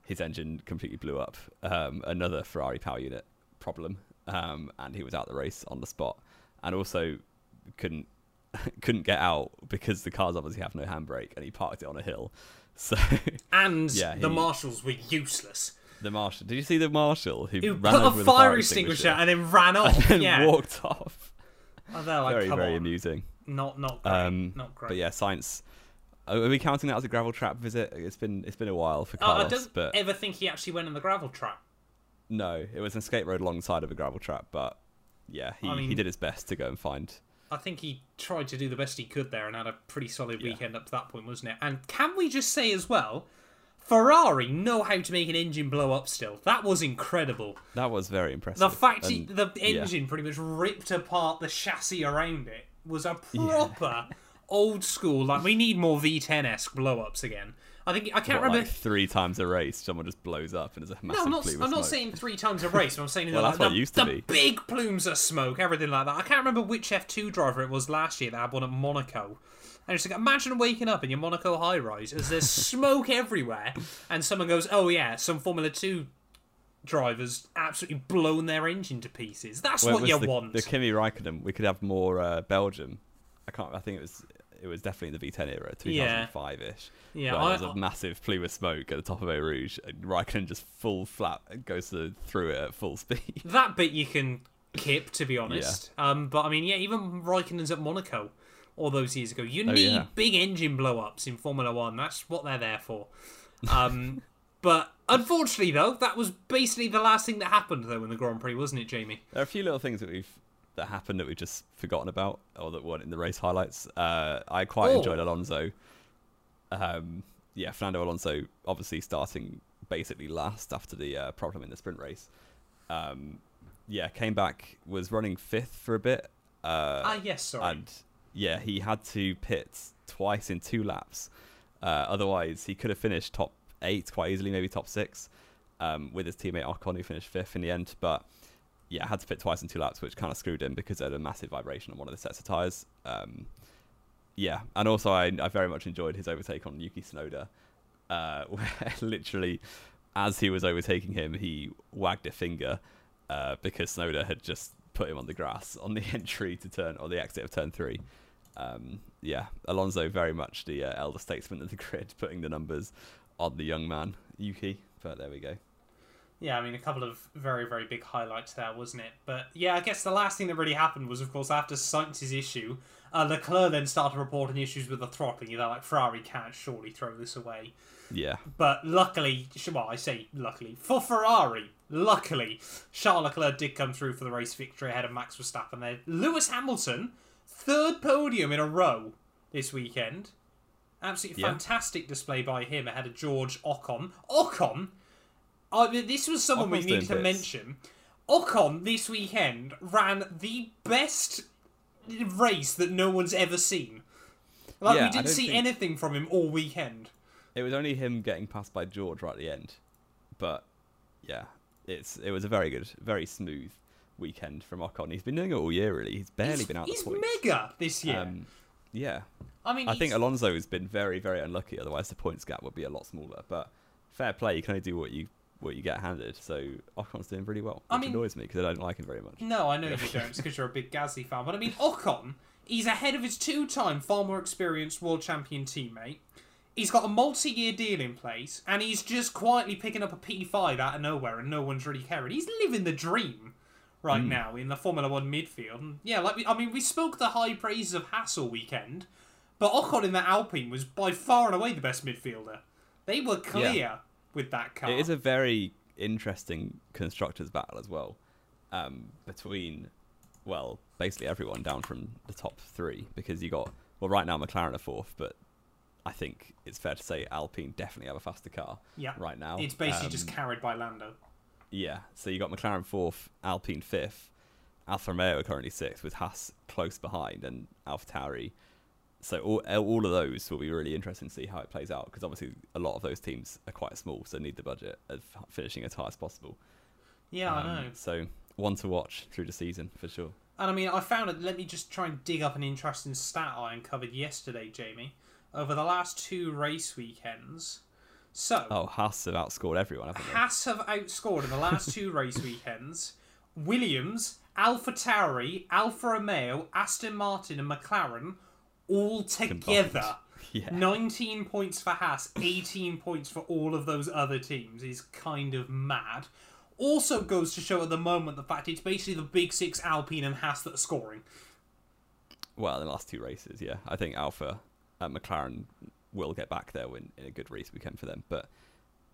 his engine completely blew up. Um, another Ferrari power unit problem, um, and he was out the race on the spot, and also couldn't couldn't get out because the cars obviously have no handbrake, and he parked it on a hill. So
And
Yeah,
the marshals were useless.
the marshal, did you see the marshal who
Who
ran
put a
with
fire extinguisher and then ran off.
and
yeah.
walked off?
Oh, like,
very very
on.
amusing.
Not not great.
Um,
not great.
But yeah, Sainz. Are we counting that as a gravel trap visit? It's been it's been a while for
Oh,
Carlos,
I don't
but
ever think he actually went on the gravel trap.
no, it was an escape road alongside of a gravel trap. But yeah, he,
I
he did his best to go and find.
I think he tried to do the best he could there and had a pretty solid
Yeah.
weekend up to that point, wasn't it? And can we just say as well, Ferrari know how to make an engine blow up still. That was incredible.
That was very impressive.
The fact he,
And,
the
yeah.
engine pretty much ripped apart the chassis around it was a proper old school. Like we need more V10 esque blow ups again. I think I can't
what,
remember.
like three times a race, someone just blows up and there's a
No,
massive
I'm not. I'm not saying three times a race. I'm saying
Well,
like,
that's what
the,
used to
the
be.
big plumes of smoke, everything like that. I can't remember which F2 driver it was last year that had one at Monaco. And it's like, imagine waking up in your Monaco high rise as there's smoke everywhere, and someone goes, "Oh yeah, some Formula Two drivers absolutely blown their engine to pieces." That's
Well,
what you
the,
want.
The Kimi Raikkonen. We could have more uh, Belgium. I can't. I think it was. It was definitely the V10 era, 2005 ish.
Yeah,
where
I-
there's a massive plume of smoke at the top of Eau Rouge, and Raikkonen just full flat goes through it at full speed.
That bit you can kip, to be honest. Um, but I mean, yeah, even Raikkonen's at Monaco all those years ago. You
Oh,
need
yeah.
big engine blow ups in Formula One. That's what they're there for. Um, but unfortunately, though, that was basically the last thing that happened though in the Grand Prix, wasn't it, Jamie?
There are a few little things that we've that happened that we've just forgotten about, or that weren't in the race highlights. Uh, I quite
Oh.
enjoyed Alonso. Um, yeah, Fernando Alonso obviously starting basically last after the uh, problem in the sprint race. Um, yeah, came back, was running fifth for a bit. Uh,
Ah, yes, sorry.
and yeah, he had to pit twice in two laps. Uh, otherwise, he could have finished top eight quite easily, maybe top six, um, with his teammate Ocon, who finished fifth in the end. But yeah, had to pit twice in two laps, which kind of screwed him because had a massive vibration on one of the sets of tyres. Um, yeah, and also I, I very much enjoyed his overtake on Yuki Tsunoda, uh, where literally, as he was overtaking him, he wagged a finger uh, because Tsunoda had just put him on the grass on the entry to turn or the exit of turn three. Um, yeah, Alonso very much the uh, elder statesman of the grid, putting the numbers on the young man Yuki. But there we go.
Yeah, I mean, a couple of very, very big highlights there, wasn't it? But yeah, I guess the last thing that really happened was, of course, after Sainz's issue, uh, Leclerc then started reporting issues with the throttling. You're like, Ferrari can't surely throw this away.
Yeah,
But luckily, well, I say luckily, for Ferrari, luckily, Charles Leclerc did come through for the race victory ahead of Max Verstappen there. Lewis Hamilton, third podium in a row this weekend. Absolutely
Yeah.
fantastic display by him ahead of George Ocon. Ocon, I mean, this was someone we
Ocon's
needed to
bits.
mention. Ocon this weekend ran the best race that no one's ever seen. Like
Yeah,
we didn't see
think-
anything from him all weekend.
it was only him getting passed by George right at the end, but yeah, it's it was a very good, very smooth weekend from Ocon. He's been doing it all year really. He's barely
he's,
been out
He's
the
mega this year.
Um, yeah,
I mean,
I think Alonso has been very, very unlucky. Otherwise, the points gap would be a lot smaller. But fair play, you can only do what you what you get handed. So Ocon's doing pretty well, which
I mean-
annoys me because I don't like him very much.
no, I know you don't, because you're a big Gasly fan. But I mean, Ocon, he's ahead of his two-time, far more experienced world champion teammate. He's got a multi-year deal in place, and he's just quietly picking up a P5 out of nowhere, and no one's really caring. He's living the dream right
Hmm.
now in the Formula One midfield. And yeah, like we, I mean, we spoke the high praises of Hassel weekend, but Ocon in that Alpine was by far and away the best midfielder. They were clear with that car.
It is a very interesting constructors battle as well, um, between well, basically everyone down from the top three because you got well right now McLaren are fourth, but I think it's fair to say Alpine definitely have a faster car
yeah.
right now.
It's basically just
Um,
carried by Lando.
Yeah. So you got McLaren fourth, Alpine fifth, Alfa Romeo are currently sixth with Haas close behind and AlphaTauri. So all all of those will be really interesting to see how it plays out because obviously a lot of those teams are quite small, so need the budget of finishing as high as possible.
Yeah, I
Um,
know.
So one to watch through the season for sure.
And I mean, I found it. Let me just try and dig up an interesting stat I uncovered yesterday, Jamie. Over the last two race weekends. So,
Oh, Haas have outscored everyone, they?
Haas have outscored in the last two race weekends Williams, Alpha Tauri, Alfa Romeo, Aston Martin, and McLaren all together.
Yeah.
19 points for Haas, 18 points for all of those other teams is kind of mad. Also goes to show at the moment the fact it's basically the big six Alpine and Haas that are scoring.
Well, in the last two races, yeah. I think Alpha at McLaren will get back there in, in a good race weekend for them. But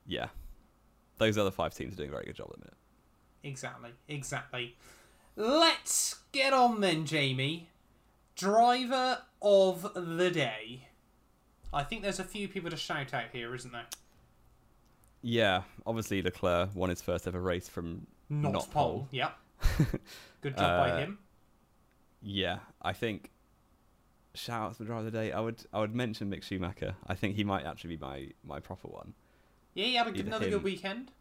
yeah, those other five teams are doing a very good job at the minute.
Exactly, exactly. Let's get on then, Jamie. Driver of the day. I think there's a few people to shout out here, isn't there?
Yeah, obviously Leclerc won his first ever race from
Not,
Not
pole.
pole.
Yep. Good job by
Uh,
him.
Yeah, I think shout out to the driver of the day. I would I would mention Mick Schumacher. I think he might actually be my my proper one
Yeah, he had a good, another
him-
good weekend.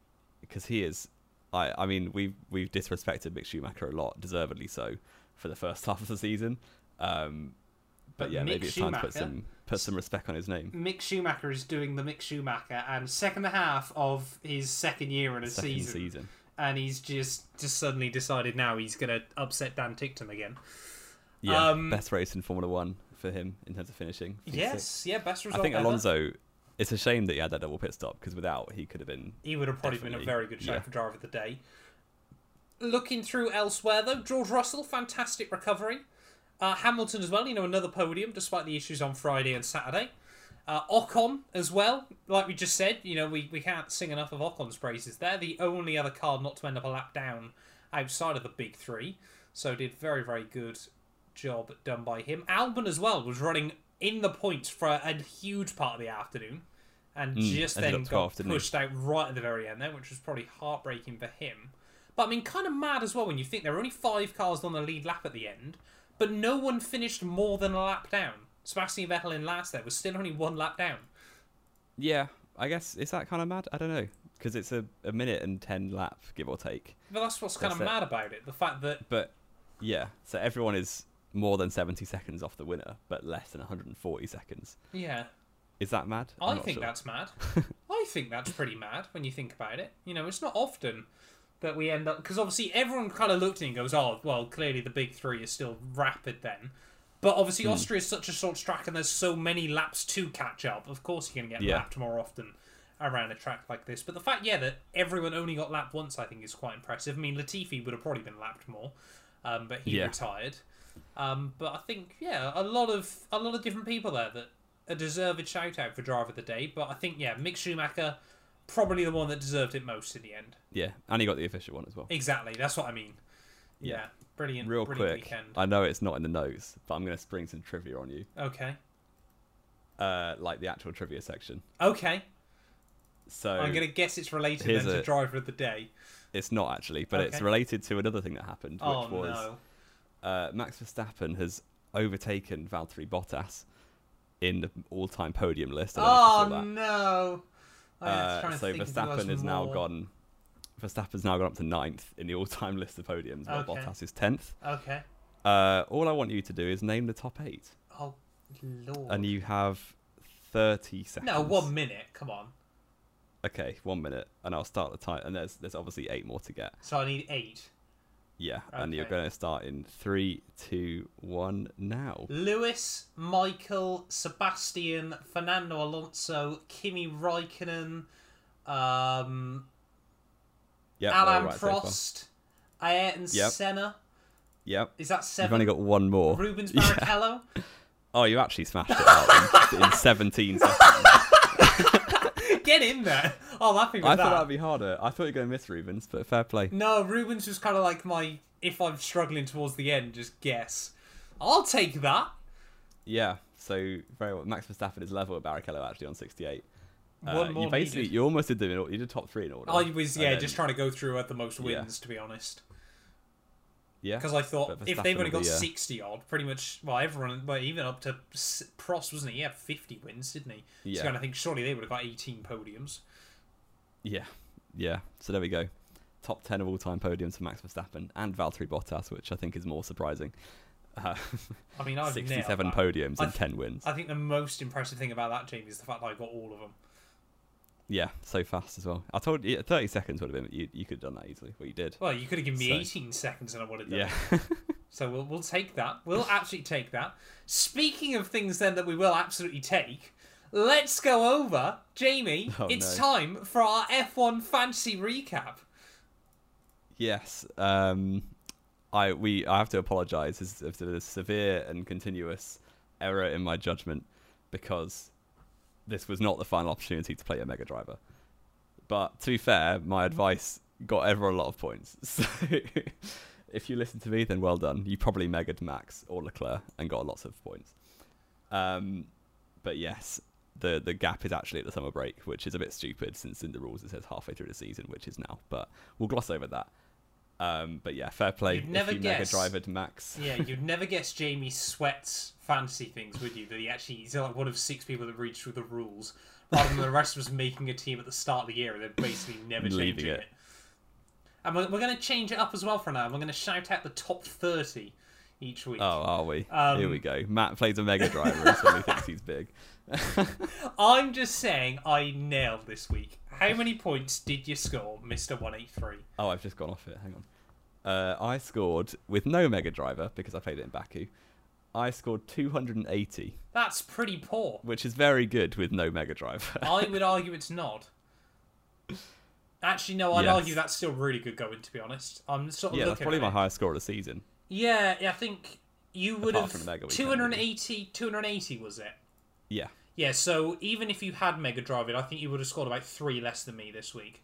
because he is. I I mean we've we've disrespected Mick Schumacher a lot, deservedly so, for the first half of the season. Um, but,
But
yeah,
Mick
maybe it's time to put some put some respect on his name.
Mick Schumacher is doing the Mick Schumacher, and second half of his second year in a
Second
season,
season.
and he's just just suddenly decided now he's gonna upset Dan Ticktum again.
Yeah,
Um,
best race in Formula One for him in terms of finishing. P6.
Yes, yeah, best result.
I think
ever.
Alonso. It's a shame that he had that double pit stop because without he could have been.
He would have probably been a very good shout
yeah.
for driver of the day. Looking through elsewhere, though, George Russell, fantastic recovery. Uh, Hamilton as well, you know, another podium despite the issues on Friday and Saturday. Uh, Ocon as well, like we just said, you know, we, we can't sing enough of Ocon's praises They're The only other car not to end up a lap down outside of the big three. So did very, very good job done by him. Albon as well was running in the points for a huge part of the afternoon. And
Mm,
just then got
12th,
pushed out right at the very end there, which was probably heartbreaking for him. But I mean, kind of mad as well when you think there were only five cars on the lead lap at the end, but no one finished more than a lap down. Sebastian Vettel in last there was still only one lap down.
Yeah, I guess is that kind of mad? I don't know because it's a, a minute and ten lap give or take.
But that's what's kind of
it.
mad about it. The fact that
But yeah, so everyone is more than seventy seconds off the winner, but less than one hundred and forty seconds.
yeah,
Is that mad? I'm
I think
sure.
that's mad. I think that's pretty mad when you think about it. You know, it's not often that we end up because obviously everyone kind of looked at it and goes, "Oh, well, clearly the big three is still rapid then." But obviously
Hmm.
Austria is such a short track and there's so many laps to catch up. Of course, you're going to get
Yeah.
lapped more often around a track like this. But the fact, yeah, that everyone only got lapped once, I think, is quite impressive. I mean, Latifi would have probably been lapped more, um, but he
Yeah.
retired. Um, but I think, yeah, a lot of a lot of different people there that a deserved shout out for driver of the day. But I think, yeah, Mick Schumacher probably the one that deserved it most in the end.
Yeah, and he got the official one as well.
Exactly, that's what I mean. Yeah,
Yeah.
brilliant.
Real
brilliant
quick,
weekend.
I know it's not in the notes, but I'm going to spring some trivia on you,
Okay,
uh, like the actual trivia section.
okay.
So
I'm gonna guess it's related then to
a-
driver of the day.
it's not actually, but it's related to another thing that happened, which
Oh
was
no.
Uh, Max Verstappen has overtaken Valtteri Bottas in the all-time podium list. I don't know if you
Oh no. Have
Uh, so
think of who has
Verstappen has now gone. Verstappen's now gone up to ninth in the all-time list of podiums, while
Okay.
Bottas is tenth.
Okay.
Uh, all I want you to do is name the top eight,
Oh lord.
and you have thirty seconds.
No, one minute. Come on.
Okay, one minute, and I'll start the time. And there's there's obviously eight more to get.
So I need eight.
Yeah, and you're going to start in three, two, one, now.
Lewis, Michael, Sebastian, Fernando Alonso, Kimi Raikkonen, um,
Yep, Alain right.
Prost, Ayrton
Yep.
Senna.
Yep,
Is that seven?
you've only got one more.
Rubens
Yeah.
Barrichello.
Oh, you actually smashed it out in, in 17 seconds.
Get in there. I'm happy with
I
that.
thought that'd be harder. I thought you were going to miss Rubens, but fair play.
No, Rubens was kind of like my if I'm struggling towards the end, just guess. I'll take that.
Yeah. So very well. Max Verstappen is level with Barrichello actually on 68. Uh,
One more
you basically
needed.
you almost did the you did top three in order.
I was yeah,
then-
just trying to go through at the most
Yeah.
wins, to be honest.
Yeah
Because I thought if they've only got
be, uh,
sixty odd, pretty much, well, everyone, well, even up to S- Prost, wasn't he? He had fifty wins, didn't he?
Yeah.
So kind of think surely they would have got eighteen podiums.
yeah yeah. So there we go. Top ten of all time podiums for Max Verstappen and Valtteri Bottas, which I think is more surprising. Uh,
I mean, I've
67
nailed that.
podiums
I
and
th-
10 wins.
I think the most impressive thing about that, Jamie, is the fact that I got all of them.
Yeah, so fast as well. I told you 30 seconds would have been you, you could have done that easily. Well, you did.
Well, you could have given me
So-
eighteen seconds, and I would have done
Yeah.
it. So we'll we'll take that. We'll absolutely take that. Speaking of things then that we will absolutely take, let's go over, Jamie.
Oh,
it's
no.
time for our F1 fancy recap.
Yes. Um, I we I have to apologise there is severe and continuous error in my judgment because this was not the final opportunity to play a Mega Driver. But to be fair, my advice got ever a lot of points. So if you listen to me, then well done. You probably megaed Max or Leclerc and got lots of points. Um, but yes, the the gap is actually at the summer break, which is a bit stupid since in the rules it says halfway through the season, which is now. But we'll gloss over that. Um, but yeah, fair play.
You'd never
you
guess.
mega drivered Max.
Yeah, you'd never guess Jamie sweats fancy things, would you? That he actually he's like one of six people that read through the rules, rather than the rest of us making a team at the start of the year and then basically never changing
it.
it. And we're, we're going to change it up as well for now. We're going to shout out the top thirty each week.
Oh, are we?
Um,
Here we go. Matt plays a mega driver and suddenly thinks he's big.
I'm just saying I nailed this week. How many points did you score, Mister One Eight Three?
Oh, I've just gone off it. Hang on. Uh, I scored with no Mega Driver because I played it in Baku. I scored 280,
That's pretty poor.
which is very good with no Mega Driver.
I would argue it's not. Actually, no, I'd
Yes.
argue that's still really good going. To be honest, I'm sort of
yeah, that's probably
at
my highest score of the season.
Yeah, yeah, I think you would
Apart
have
the Mega Weekend,
280, 280 was it?
Yeah,
Yeah, so even if you had Mega Drive I think you would have scored about three less than me this week.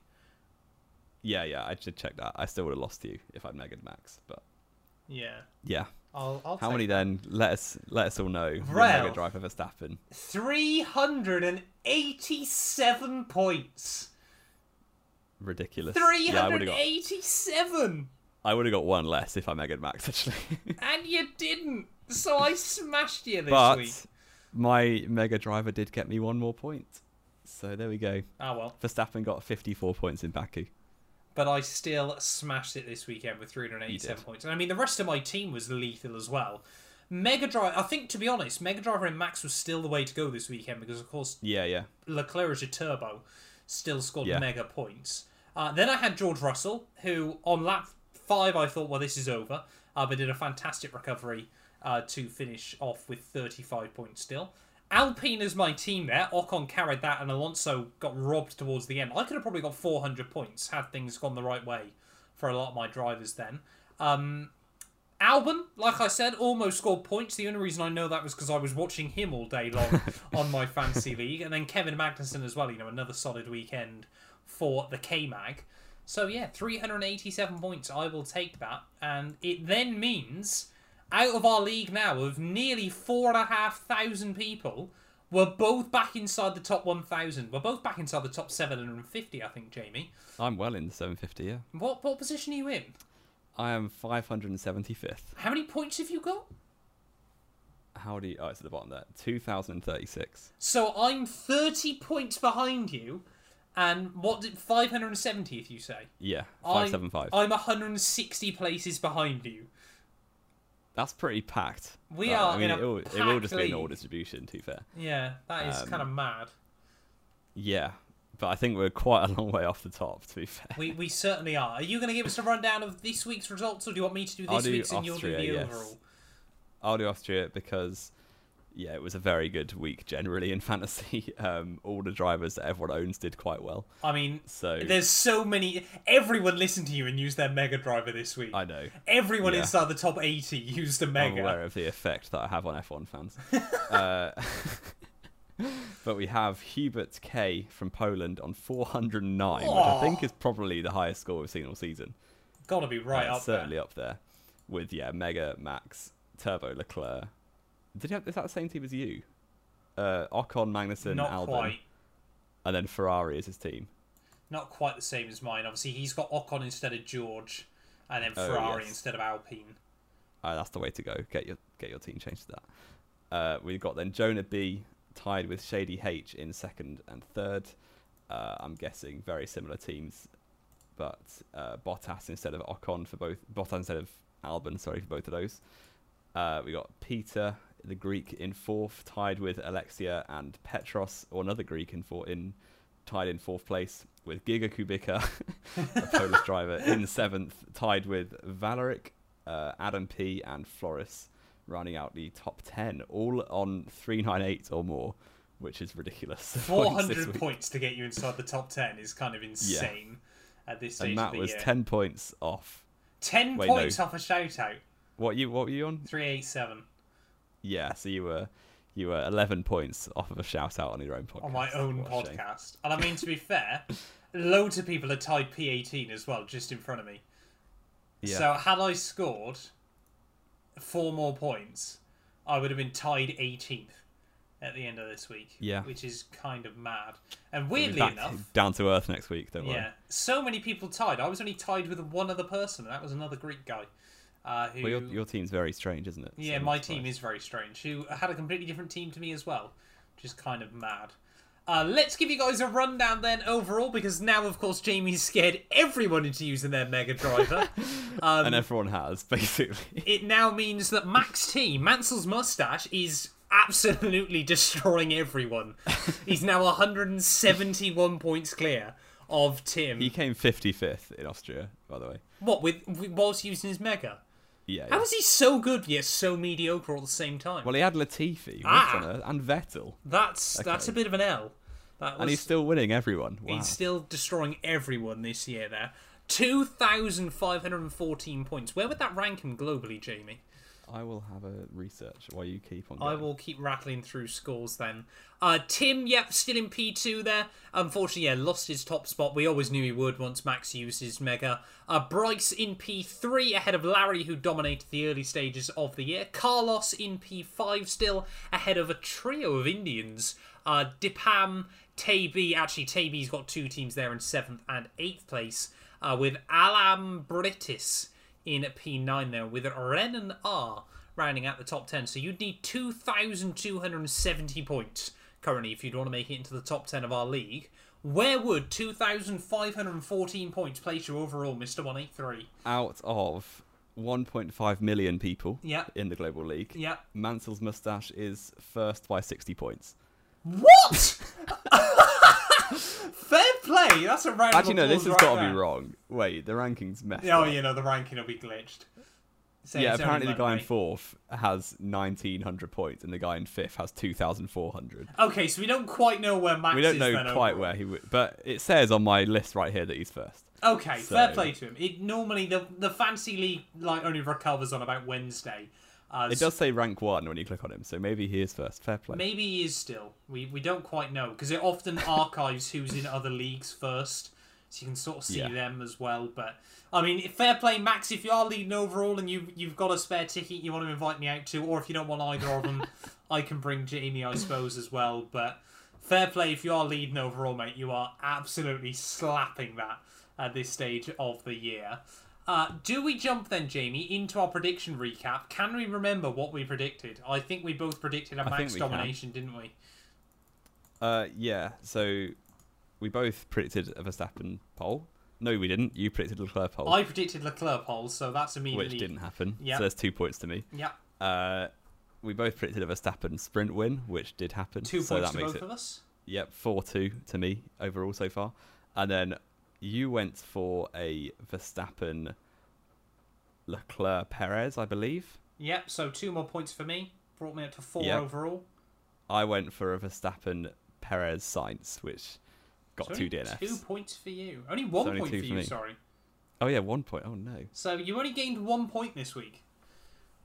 Yeah, yeah. I should check that. I still would have lost to you if I'd Mega Max, but
Yeah,
yeah.
I'll. I'll
How many
that.
then? Let us let us all know. with
Well-
Mega Driver Verstappen.
Three hundred and eighty-seven points.
Ridiculous.
Three hundred eighty-seven.
Yeah, I would have got.
eighty-seven,
I would have got one less if I Mega Max actually.
and you didn't. So I smashed you this
but
week.
my Mega Driver did get me one more point. So there we go.
Ah well,
Verstappen got 54 points in Baku.
But I still smashed it this weekend with 387 points. And I mean, the rest of my team was lethal as well. Mega Drive, I think, to be honest, Mega Driver and Max was still the way to go this weekend because, of course,
Yeah, yeah.
Leclerc as your turbo still scored
Yeah.
mega points. Uh, then I had George Russell, who on lap five I thought, well, this is over, uh, but did a fantastic recovery uh, to finish off with 35 points still. Alpine is my team there. Ocon carried that, and Alonso got robbed towards the end. I could have probably got 400 points had things gone the right way for a lot of my drivers then. Um, Albon, like I said, almost scored points. The only reason I know that was because I was watching him all day long on my fantasy league, and then Kevin Magnussen as well. You know, another solid weekend for the K Mag. So yeah, 387 points. I will take that, and it then means out of our league now of nearly four and a half thousand people, we're both back inside the top 1,000. We're both back inside the top 750, I think, Jamie.
I'm well in the 750, yeah.
What what position are you in?
I am 575th.
How many points have you got?
How do you. Oh, it's at the bottom there. 2036.
So I'm 30 points behind you, and what did 570th you say?
Yeah,
I'm-
575.
I'm 160 places behind you.
That's pretty packed.
We
But,
are
I mean, it, will, it will just be an all distribution, to be fair.
Yeah, that is
Um,
kind of mad.
Yeah, but I think we're quite a long way off the top, to be fair.
We, we certainly are. Are you going to give us a rundown of this week's results, or do you want me to do this
do
week's and you'll do the
yes.
overall?
I'll do Austria because, yeah, it was a very good week generally in fantasy. Um, all the drivers that everyone owns did quite well.
I mean,
So
there's so many. Everyone listened to you and used their Mega Driver this week.
I know.
Everyone
yeah.
inside the top 80 used a
I'm
Mega.
aware of the effect that I have on F1 fans. uh, But we have Hubert K from Poland on 409, which I think is probably the highest score we've seen all season.
Got to be right
Uh,
up
certainly
there.
up there with yeah, Mega Max, Turbo Leclerc. Did you have, is that the same team as you? Uh, Ocon, Magnussen,
Not
Albon,
quite.
and then Ferrari is his team.
Not quite the same as mine. Obviously, he's got Ocon instead of George, and then
Oh,
Ferrari
yes.
instead of Alpine.
Uh, that's the way to go. Get your get your team changed to that. Uh, we've got then Jonah B tied with Shady H in second and third. Uh, I'm guessing very similar teams, but uh, Bottas instead of Ocon for both. Bottas instead of Albon, sorry for both of those. Uh, we got Peter, the Greek, in fourth, tied with Alexia and Petros, or another Greek in four, in tied in fourth place with Giga Kubica, a Polish driver, in seventh, tied with Valeric, uh, Adam P, and Floris, rounding out the top ten, all on three nine eight or more, which is ridiculous.
Four hundred
Points this
hundred
week.
points to get you inside the top ten is kind of insane yeah. at this stage
and that was
year.
ten points off.
Ten
Wait, no.
points off a shout out.
What you what were you on?
Three eight seven
Yeah, so you were you were eleven points off of a shout out on your own podcast.
on my own
What a shame.
podcast. And I mean, to be fair, loads of people are tied P eighteen as well, just in front of me.
Yeah.
So had I scored four more points, I would have been tied 18th at the end of this week.
Yeah.
Which is kind of mad. And weirdly enough,
down to earth next week. Don't worry.
yeah, so many people tied. I was only tied with one other person, and that was another Greek guy. Uh, who,
Well, your, your team's very strange, isn't it?
yeah,
So
my team is very strange. Who had a completely different team to me as well, which is kind of mad. Uh, let's give you guys a rundown then overall, because now, of course, Jamie's scared everyone into using their Mega Driver. Um,
and everyone has basically.
it now means that Max T, Mansell's mustache, is absolutely destroying everyone. He's now 171 points clear of Tim.
he came 55th in Austria, by the way.
What with, with whilst using his Mega?
Yeah.
How
yeah.
is he so good yet so mediocre all at the same time?
Well, he had Latifi,
Ah.
And Vettel,
that's that's a bit of an L. That was,
and he's still winning everyone. Wow.
He's still destroying everyone this year there. 2,514 points. Where would that rank him globally, Jamie?
I will have a research while you keep on.
I will keep rattling through scores then. Uh, Tim, yep, still in P2 there. Unfortunately, yeah, lost his top spot. We always knew he would once Max used his Mega. Uh, Bryce in P3 ahead of Larry, who dominated the early stages of the year. Carlos in P5 still ahead of a trio of Indians. Uh, Dipam, Taby, actually, Taby's got two teams there in 7th and 8th place, uh, with Alam Britis in P9 there, with Ren and R rounding out the top 10. So you'd need 2,270 points currently if you'd want to make it into the top 10 of our league. Where would 2,514 points place you overall, Mr. 183?
Out of 1.5 million people
Yeah.
in the global league,
Yeah.
Mansell's mustache is first by 60 points.
What? Fair play. That's a round
Actually, no, this has
right
got to be wrong. Wait, the ranking's messed
Oh,
up.
you know, the ranking will be glitched. So
Yeah, apparently the guy in fourth has 1900 points and the guy in fifth has 2400.
Okay, so we don't quite know where Max
We don't know
then
quite
overall.
where he would, but it says on my list right here that he's first.
Okay,
So-
fair play to him. It normally the the fancy league like only recovers on about Wednesday. Uh,
It does say rank one when you click on him, so maybe he is first. Fair play.
Maybe he is still. We we don't quite know because it often archives who's in other leagues first, so you can sort of see
Yeah.
them as well. But I mean, fair play, Max. If you are leading overall and you you've got a spare ticket you want to invite me out to, or if you don't want either of them, I can bring Jamie, I suppose, as well. But fair play if you are leading overall, mate. You are absolutely slapping that at this stage of the year. Uh, do we jump then, Jamie, into our prediction recap? Can we remember what we predicted? I think we both predicted a
I
max
we can.
domination, didn't we?
Uh, yeah. So we both predicted a Verstappen pole. No, we didn't. You predicted Leclerc pole,
I predicted Leclerc pole, so that's immediately.
which didn't happen.
Yep.
So there's two points to me.
Yeah,
Uh, we both predicted a Verstappen sprint win, which did happen.
two
so
points
that
to
makes
both
it
of us.
Yep, four two to me overall so far. And then you went for a Verstappen Leclerc Perez, I believe.
Yep, so two more points for me. Brought me up to four
Yep.
overall.
I went for a Verstappen Perez Sainz, which got
So
two DNFs.
Two points for you. Only one
only
point for
for
you,
me.
sorry.
Oh yeah, one point. Oh no.
So you only gained one point this week.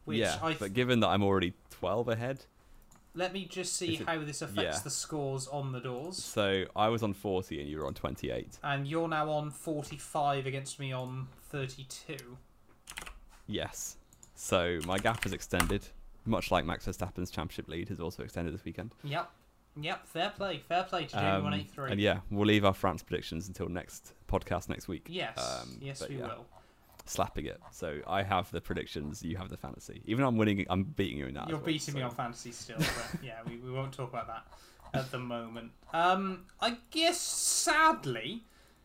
Which
yeah,
I th-
but given that I'm already twelve ahead,
Let me just see
it-
how this affects
yeah.
the scores on the doors.
So I was on 40 and you were on 28.
And you're now on 45 against me on 32.
Yes. So my gap has extended, much like Max Verstappen's championship lead has also extended this weekend.
Yep. Yep, fair play. Fair play to Jamie
Um,
183.
and yeah, we'll leave our France predictions until next podcast next week.
Yes,
Um,
yes, we
yeah,
will.
Slapping it. So I have the predictions, you have the fantasy. Even though I'm winning, I'm beating you in that.
You're
well,
beating me on fantasy still, but yeah, we, we won't talk about that at the moment. Um, I guess sadly,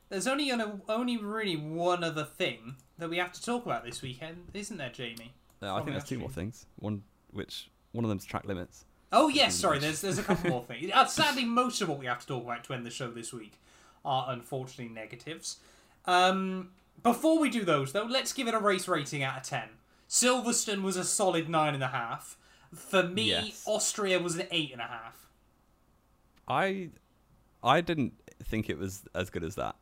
there's only only really one other thing that we have to talk about this weekend, isn't there, Jamie?
No, I think there's two more things. One which one of them's track limits.
Oh yes, sorry. There's there's a couple more things. Uh, sadly, most of what we have to talk about to end the show this week are unfortunately negatives. Um, before we do those, though, let's give it a race rating out of ten. Silverstone was a solid nine and a half. For me,
Yes.
Austria was an eight and a half.
I I didn't think it was as good as that.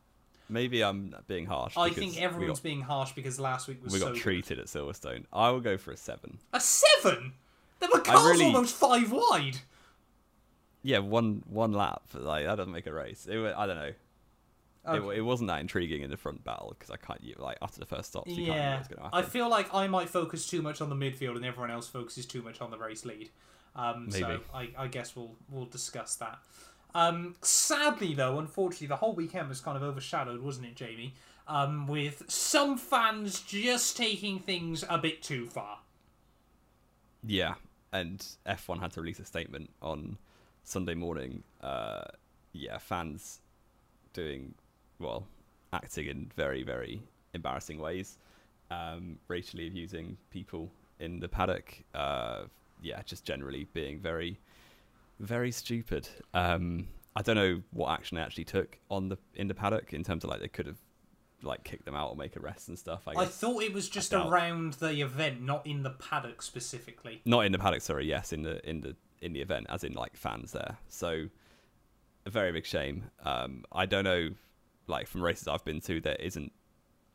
Maybe I'm being harsh.
I think everyone's
got,
being harsh because last week was
we
so
got
good.
treated at Silverstone. I will go for a seven.
A seven. There were cars
really-
almost five wide.
Yeah, one one lap. Like that doesn't make a race. It, I don't know. It,
Okay.
it wasn't that intriguing in the front battle because I can't. You, like after the first stops, you can't
Yeah,
what's going to
I feel like I might focus too much on the midfield and everyone else focuses too much on the race lead. Um, so. I, I guess we'll we'll discuss that. Um, sadly, though, unfortunately, the whole weekend was kind of overshadowed, wasn't it, Jamie? Um, with some fans just taking things a bit too far.
Yeah, and F1 had to release a statement on Sunday morning. Uh, yeah, fans doing well, acting in very very embarrassing ways, um, racially abusing people in the paddock. Uh, yeah, just generally being very very stupid. Um, I don't know what action they actually took on the in the paddock in terms of like they could have like kicked them out or make arrests and stuff. I
I thought it was just around the event, not in the paddock specifically.
not in the paddock sorry yes in the in the in the event as in like fans there so a very big shame um i don't know like from races i've been to there isn't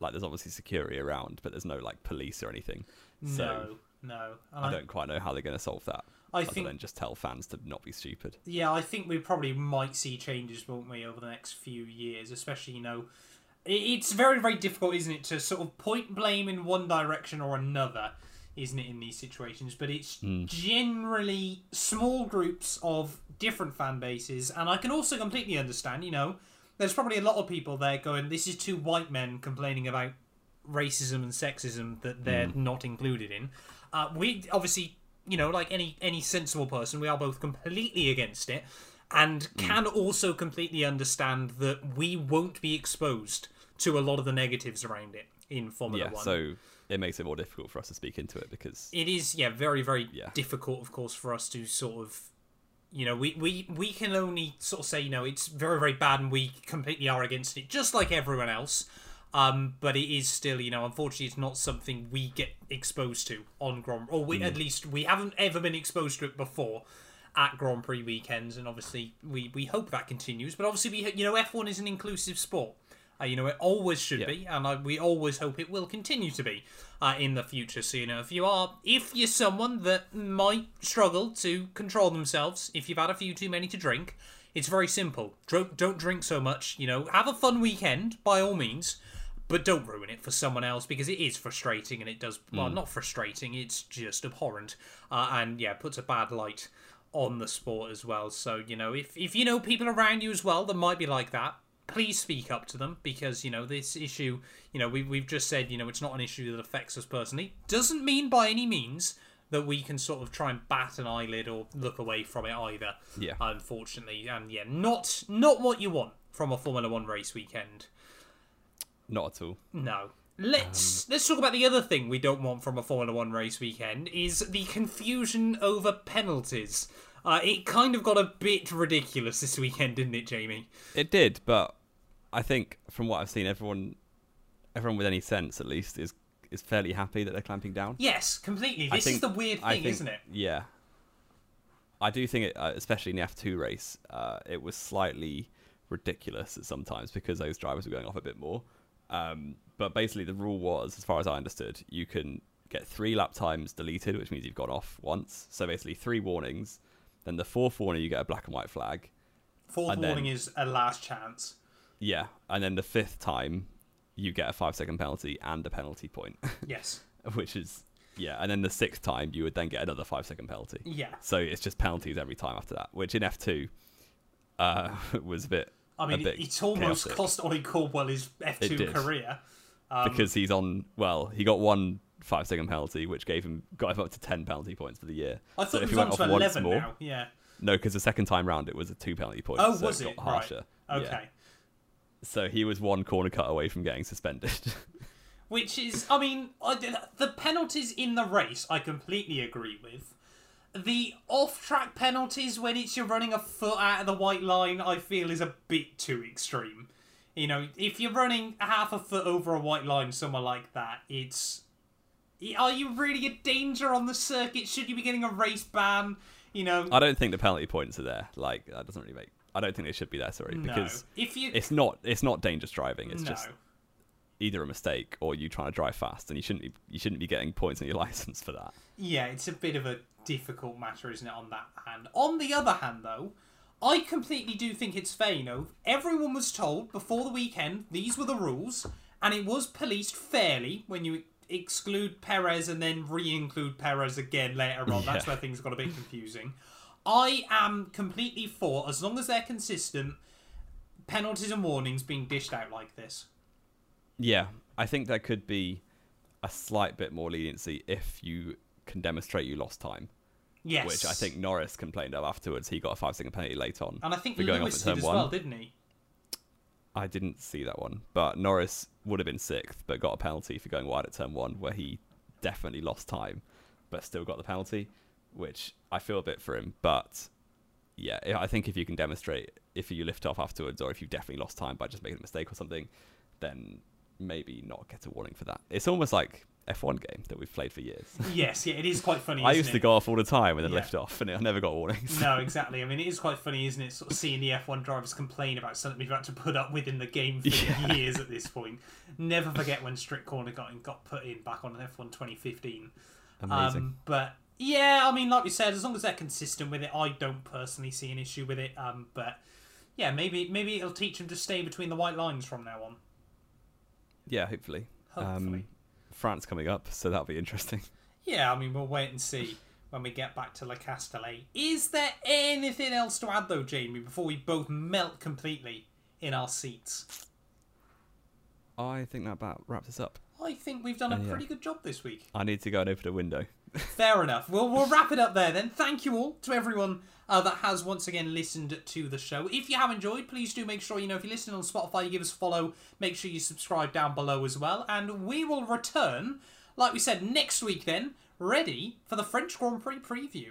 like there's obviously security around but there's no like police or anything so
no, no. And
i don't quite know how they're going to solve that
I
other
think
than just tell fans to not be stupid
Yeah, I think we probably might see changes, won't we, over the next few years? Especially, you know, it's very, very difficult, isn't it, to sort of point blame in one direction or another, isn't it, in these situations? But it's hmm. generally small groups of different fan bases, and I can also completely understand, you know, there's probably a lot of people there going, this is two white men complaining about racism and sexism that they're not included in. Uh, we obviously, you know, like any any sensible person, we are both completely against it, and can also completely understand that we won't be exposed to a lot of the negatives around it in Formula
yeah
One.
so it makes it more difficult for us to speak into it because
it is, yeah, very very
Yeah.
difficult, of course, for us to sort of. You know, we, we, we can only sort of say, you know, it's very, very bad and we completely are against it, just like everyone else. Um, but it is still, you know, unfortunately, it's not something we get exposed to on Grand or we, at least we haven't ever been exposed to it before at Grand Prix weekends, and obviously we, we hope that continues. But obviously, we you know, F1 is an inclusive sport. Uh, you know, it always should be, and I, we always hope it will continue to be uh, in the future. So, you know, if you are, if you're someone that might struggle to control themselves, if you've had a few too many to drink, it's very simple. Don't, don't drink so much. You know, have a fun weekend by all means, but don't ruin it for someone else because it is frustrating and it does well, not frustrating. It's just abhorrent, uh, and yeah, puts a bad light on the sport as well. So you know, if if you know people around you as well that might be like that, please speak up to them because you know this issue. You know, we we've just said you know it's not an issue that affects us personally. Doesn't mean by any means that we can sort of try and bat an eyelid or look away from it either.
Yeah.
Unfortunately, and yeah, not not what you want from a Formula One race weekend.
not at all
No. Let's um, let's talk about the other thing we don't want from a Formula One race weekend is the confusion over penalties. Uh, it kind of got a bit ridiculous this weekend, didn't it, Jamie?
It did, but I think from what I've seen, everyone, everyone with any sense at least, is is fairly happy that they're clamping down.
Yes, completely. This
think-
is the weird thing,
think-
isn't it?
Yeah, I do think it, uh, especially in the F two race, uh, it was slightly ridiculous at sometimes because those drivers were going off a bit more. Um, but basically, the rule was, as far as I understood, you can get three lap times deleted, which means you've gone off once. So basically, three warnings, Then the fourth warning, you get a black and white flag.
Fourth
And then-
warning is a last chance.
Yeah, and then the fifth time, you get a five second penalty and a penalty point,
Yes.
which is yeah. And then the sixth time, you would then get another five second penalty.
Yeah.
So it's just penalties every time after that, which in F two uh, was a bit
I mean,
a bit
it's almost
chaotic.
cost Ollie Caldwell his F2 career. Um,
because he's on. Well, he got one five second penalty, which gave him got him up to ten penalty points for the year.
I
so
thought
if
he
went off
to
once
11
more,
now. Yeah.
no, because the second time round it was a two penalty points.
Oh,
so
was
it?
it?
got
Right.
harsher. Yeah.
Okay.
So he was one corner cut away from getting suspended.
Which is, I mean, I, the penalties in the race, I completely agree with. The off-track penalties when it's you're running a foot out of the white line, I feel is a bit too extreme. You know, if you're running half a foot over a white line, somewhere like that, it's. Are you really a danger on the circuit? Should you be getting a race ban? You know,
I don't think the penalty points are there. Like that doesn't really make. I don't think they should be there. Sorry,
no.
because
If you
it's not. It's not dangerous driving. It's
no.
just either a mistake or you trying to drive fast, and you shouldn't be. You shouldn't be getting points on your license for that.
Yeah, it's a bit of a difficult matter, isn't it, on that hand? On the other hand, though, I completely do think it's fair, you know. Everyone was told before the weekend these were the rules, and it was policed fairly when you exclude Perez and then re include Perez again later on. That's where things got a bit confusing. I am completely for, as long as they're consistent, penalties and warnings being dished out like this.
Yeah, I think there could be a slight bit more leniency if you can demonstrate you lost time,
Yes.
which I think Norris complained of afterwards. He got a five second penalty late on.
And I think
for going off at
did
turn
as
one.
well, didn't he?
I didn't see that one, but Norris would have been sixth, but got a penalty for going wide at turn one, where he definitely lost time, but still got the penalty, which I feel a bit for him. But yeah, I think if you can demonstrate if you lift off afterwards, or if you've definitely lost time by just making a mistake or something, then maybe not get a warning for that. It's almost like F1 game that we've played for years.
Yes, yeah, it is quite funny.
I used to go off all the time and then
Yeah.
lift off, and I never got warnings.
No, exactly. I mean, it is quite funny, isn't it? Sort of seeing the F1 drivers complain about something we've had to put up with in the game for
Yeah.
years at this point. Never forget when Strict Corner got got put in back on F1 2015.
Amazing.
Um, but yeah, I mean, like we said, as long as they're consistent with it, I don't personally see an issue with it. Um, but yeah, maybe maybe it'll teach them to stay between the white lines from now on.
yeah, hopefully.
Hopefully.
Um, France coming up, so that'll be interesting.
Yeah, I mean, we'll wait and see when we get back to La Castellet. Is there anything else to add, though, Jamie, before we both melt completely in our seats?
I think that about wraps us up.
I think we've done a
Uh, yeah.
pretty good job this week.
I need to go and open a window.
Fair enough. We'll, we'll wrap it up there then. Thank you all to everyone uh, that has once again listened to the show. If you have enjoyed, please do make sure, you know, if you're listening on Spotify, you give us a follow. Make sure you subscribe down below as well. And we will return, like we said, next week then, ready for the French Grand Prix preview.